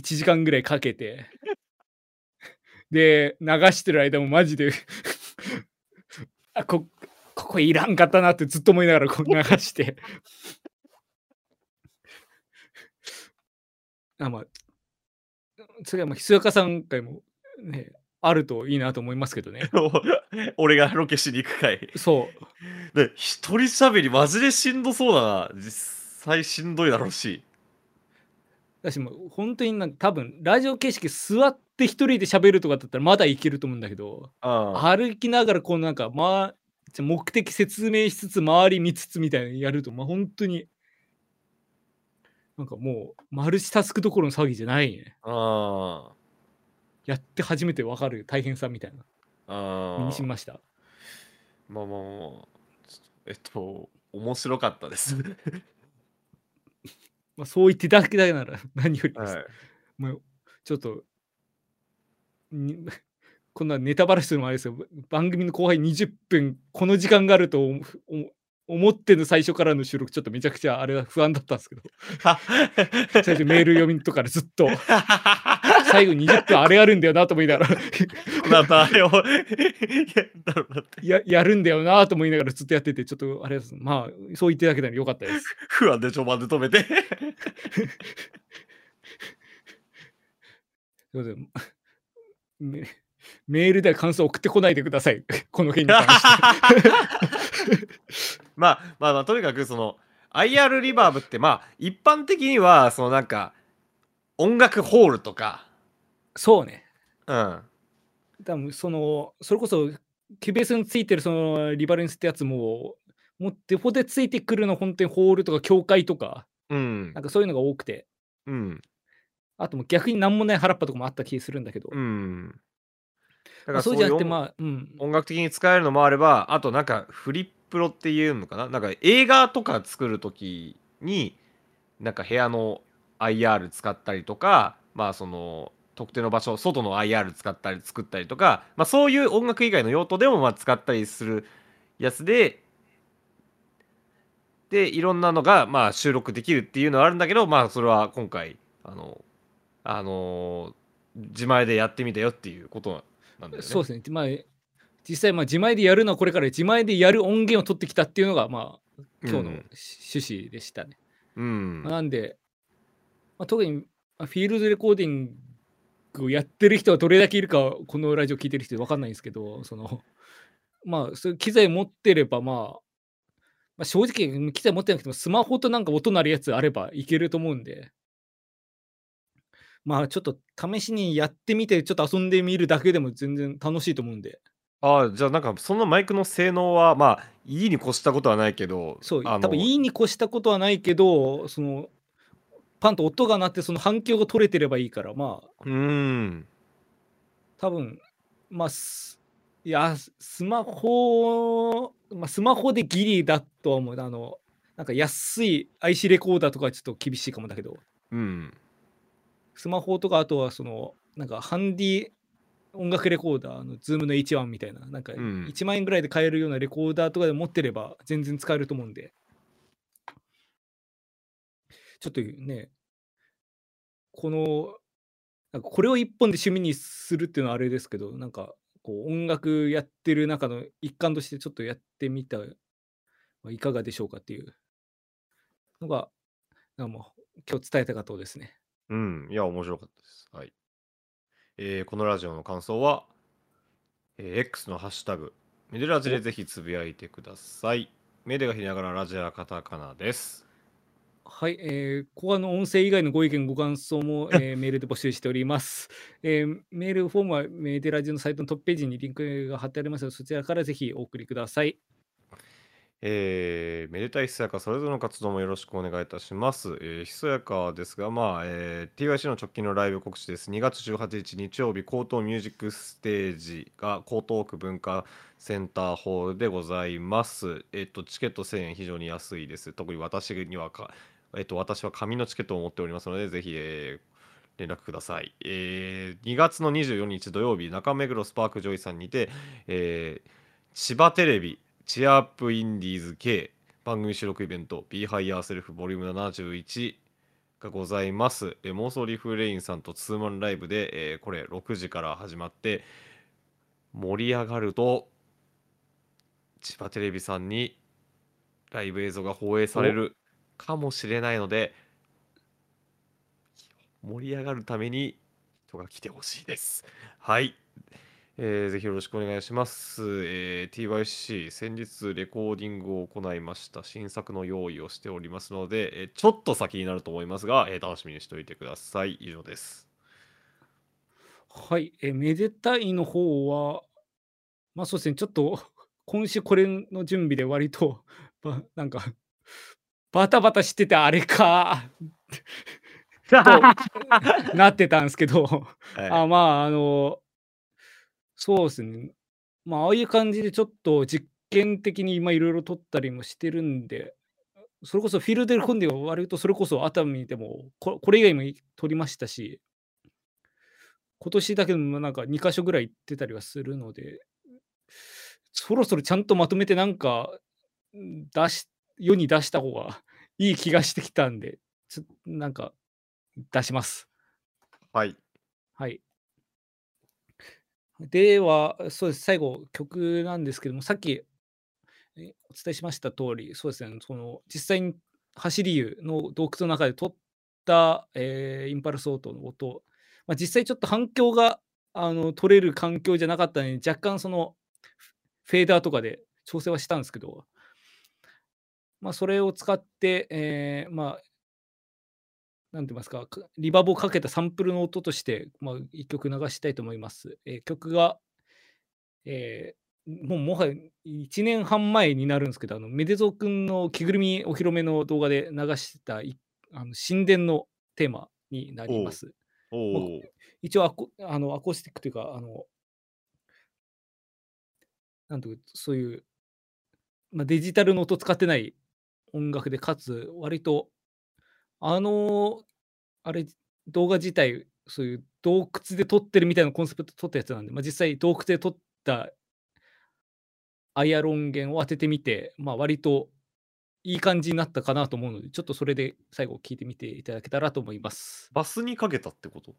時間ぐらいかけてで流してる間もマジで あこここいらんかったなってずっと思いながらこう 流して。あまあそれはまあひそやかさん会もねあるといいなと思いますけどね。俺がロケしに行くかいそう。で一人喋りマジでしんどそうだな。実際しんどいだろうし。私もう本当になんか多分ラジオ形式座って一人で喋るとかだったらまだいけると思うんだけどあ歩きながらこうなんかま目的説明しつつ周り見つつみたいなのやるとまあ本当になんかもうマルチタスクどころの騒ぎじゃないね。あやって初めてわかる大変さみたいな。あ身にしみました。まあまあまあえっと面白かったですまあ、そう言っていただけたなら何よりです、はいもうちょっとにこんなネタバラシするのもあれですよ。番組の後輩20分この時間があると思っての最初からの収録ちょっとめちゃくちゃあれは不安だったんですけど。最初メール読みとかでずっと。最後20分あれやるんだよなと思いながら。ややるんだよなと思いながらずっとやっててちょっとあれです。まあそう言っていただけたらよかったです。不安で序盤で止めて。すいませんメメールでは感想送ってこないでください。この件に関して。まあまあまあとにかくその IR リバーブってまあ一般的にはそのなんか音楽ホールとか。そうね。うん。多分そのそれこそキュベースについてるそのリバレンスってやつももうデフォでついてくるの本当にホールとか教会とか。うん。なんかそういうのが多くて。うん。あともう逆になんもない原っぱとかもあった気するんだけど、うんだまあそうじゃなくて音まあうん。音楽的に使えるのもあればあとなんかフリップロっていうのかな？なんか映画とか作る時になんか部屋の IR 使ったりとかまあその特定の場所外の IR 使ったり作ったりとか、まあ、そういう音楽以外の用途でもまあ使ったりするやつででいろんなのがまあ収録できるっていうのはあるんだけどまあそれは今回あのあの自前でやってみたよっていうことなんだよね。そうですね。まあ実際まあ自前でやるのはこれから自前でやる音源を取ってきたっていうのがまあ今日のうん趣旨でしたね、うん。まあなんで、まあ、特にまあフィールドレコーディングをやってる人はどれだけいるかはこのラジオ聞いてる人分かんないんですけどそのまあそういう機材持ってればまあまあ、正直機材持ってなくてもスマホとなんか音鳴るやつあればいけると思うんでまあちょっと試しにやってみてちょっと遊んでみるだけでも全然楽しいと思うんで。ああじゃあなんかそのマイクの性能はまあいいに越したことはないけどそう多分いいに越したことはないけどそのパンと音が鳴ってその反響が取れてればいいからまあ。うーん。多分まあすいやススマホ、まあ、スマホでギリだとは思う。あのなんか安い IC レコーダーとかはちょっと厳しいかもだけど。うんスマホとかあとはそのなんかハンディ音楽レコーダーのズームの H1 みたいななんかうん1万円ぐらいで買えるようなレコーダーとかで持ってれば全然使えると思うんでちょっとねこのなんかこれを一本で趣味にするっていうのはあれですけどなんかこう音楽やってる中の一環としてちょっとやってみたらいかがでしょうかっていうのがなんかもう今日伝えたかったことですね。うん、いや、面白かったです。はい。えーこのラジオの感想は、えー X のハッシュタグ、メデラジでぜひつぶやいてください。メデがひながらラジオはカタカナです。はい、えー、ここはあの音声以外のご意見、ご感想も、えー メールで募集しております。えーメールフォームはメデラジのサイトのトップページにリンクが貼ってありますので、そちらからぜひお送りください。えーめでたいひそやかそれぞれの活動もよろしくお願いいたします。えーひそやかですが、まあ、えー TYC の直近のライブ告知です。2月18日日曜日、江東ミュージックステージが江東区文化センターホールでございます。えっ、と、チケット1000円非常に安いです。特に私にはか、えっ、と、私は紙のチケットを持っておりますので、ぜひ、えー連絡ください。えー2月の24日土曜日、中目黒スパークジョイさんにて、えー千葉テレビチアアップインディーズ K 番組収録イベント Be Higher Self Vol. 71がございます。えー妄想リフレインさんとツーマンライブで、えーこれ6時から始まって盛り上がると千葉テレビさんにライブ映像が放映されるかもしれないので盛り上がるために人が来てほしいです。はい。えーぜひよろしくお願いします。えー TYC、先日レコーディングを行いました。新作の用意をしておりますので、えーちょっと先になると思いますが、えー楽しみにしておいてください。以上です。はい、えーめでたいの方は、まあそうですね、ちょっと 今週これの準備で割と、ばなんか、バタバタしててあれか となってたんですけど、はいあまあ、あの、そうですね。まあ、ああいう感じでちょっと実験的に今いろいろ撮ったりもしてるんで、それこそフィルデルコンデは割とそれこそ熱海でもここれ以外も撮りましたし、今年だけでもなんか2箇所ぐらい行ってたりはするので、そろそろちゃんとまとめてなんかん出し、世に出した方が いい気がしてきたんで、ちょなんか出します。はい。はい。では、そうです、最後、曲なんですけども、さっきお伝えしました通り、そうですね、その実際に走り湯の洞窟の中で撮った、えーインパルスオートの音、まあ、実際ちょっと反響があの取れる環境じゃなかったので、若干そのフフェーダーとかで調整はしたんですけど、まあ、それを使って、えーまあ、なんて言いますか、かリバーブをかけたサンプルの音として、まあ、一曲流したいと思います。えー曲が、えーもうもはや1年半前になるんですけど、あのメデゾー君の着ぐるみお披露目の動画で流したいあの神殿のテーマになります。一応アコあのアコースティックというか、あのなんていうかそういう、まあ、デジタルの音使ってない音楽で、かつ割と、あの、あれ、動画自体、そういう洞窟で撮ってるみたいなコンセプトで撮ったやつなんで、まあ、実際洞窟で撮ったアイアロン源を当ててみて、まあ、割といい感じになったかなと思うので、ちょっとそれで最後聞いてみていただけたらと思います。バスにかけたってこと？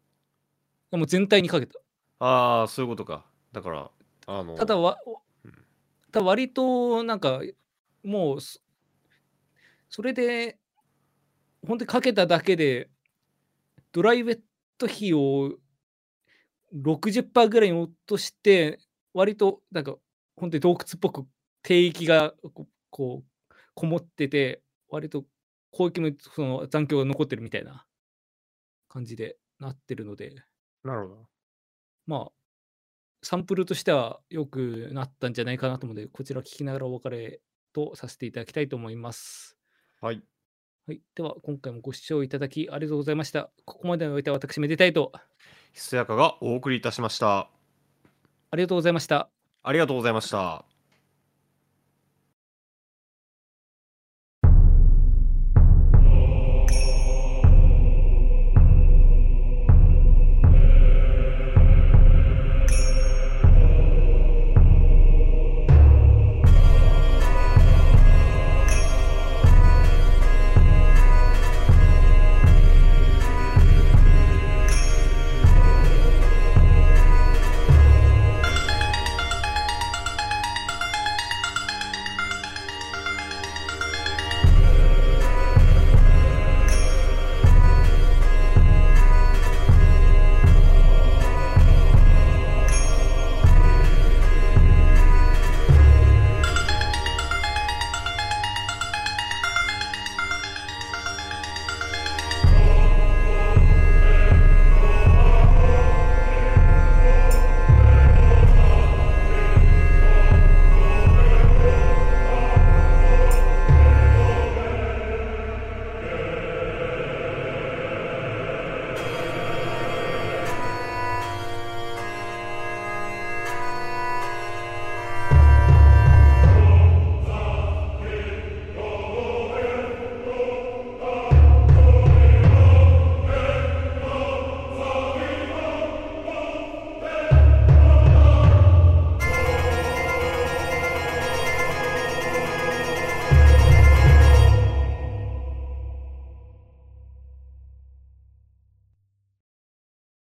でも全体にかけた。ああ、そういうことか。だから、あの、ただわうん、ただ割となんかもうそそれで本当にかけただけでドライウェット比を60%ぐらいに落として割となんか本当に洞窟っぽく低域がここうこもってて割と広域もその残響が残ってるみたいな感じでなってるのでなるほど。まあ、サンプルとしては良くなったんじゃないかなと思うので、こちら聞きながらお別れとさせていただきたいと思います。はい。はい。では、今回もご視聴いただきありがとうございました。ここまでのおいては私、めでたいと、ひそやかがお送りいたしました。ありがとうございました。ありがとうございました。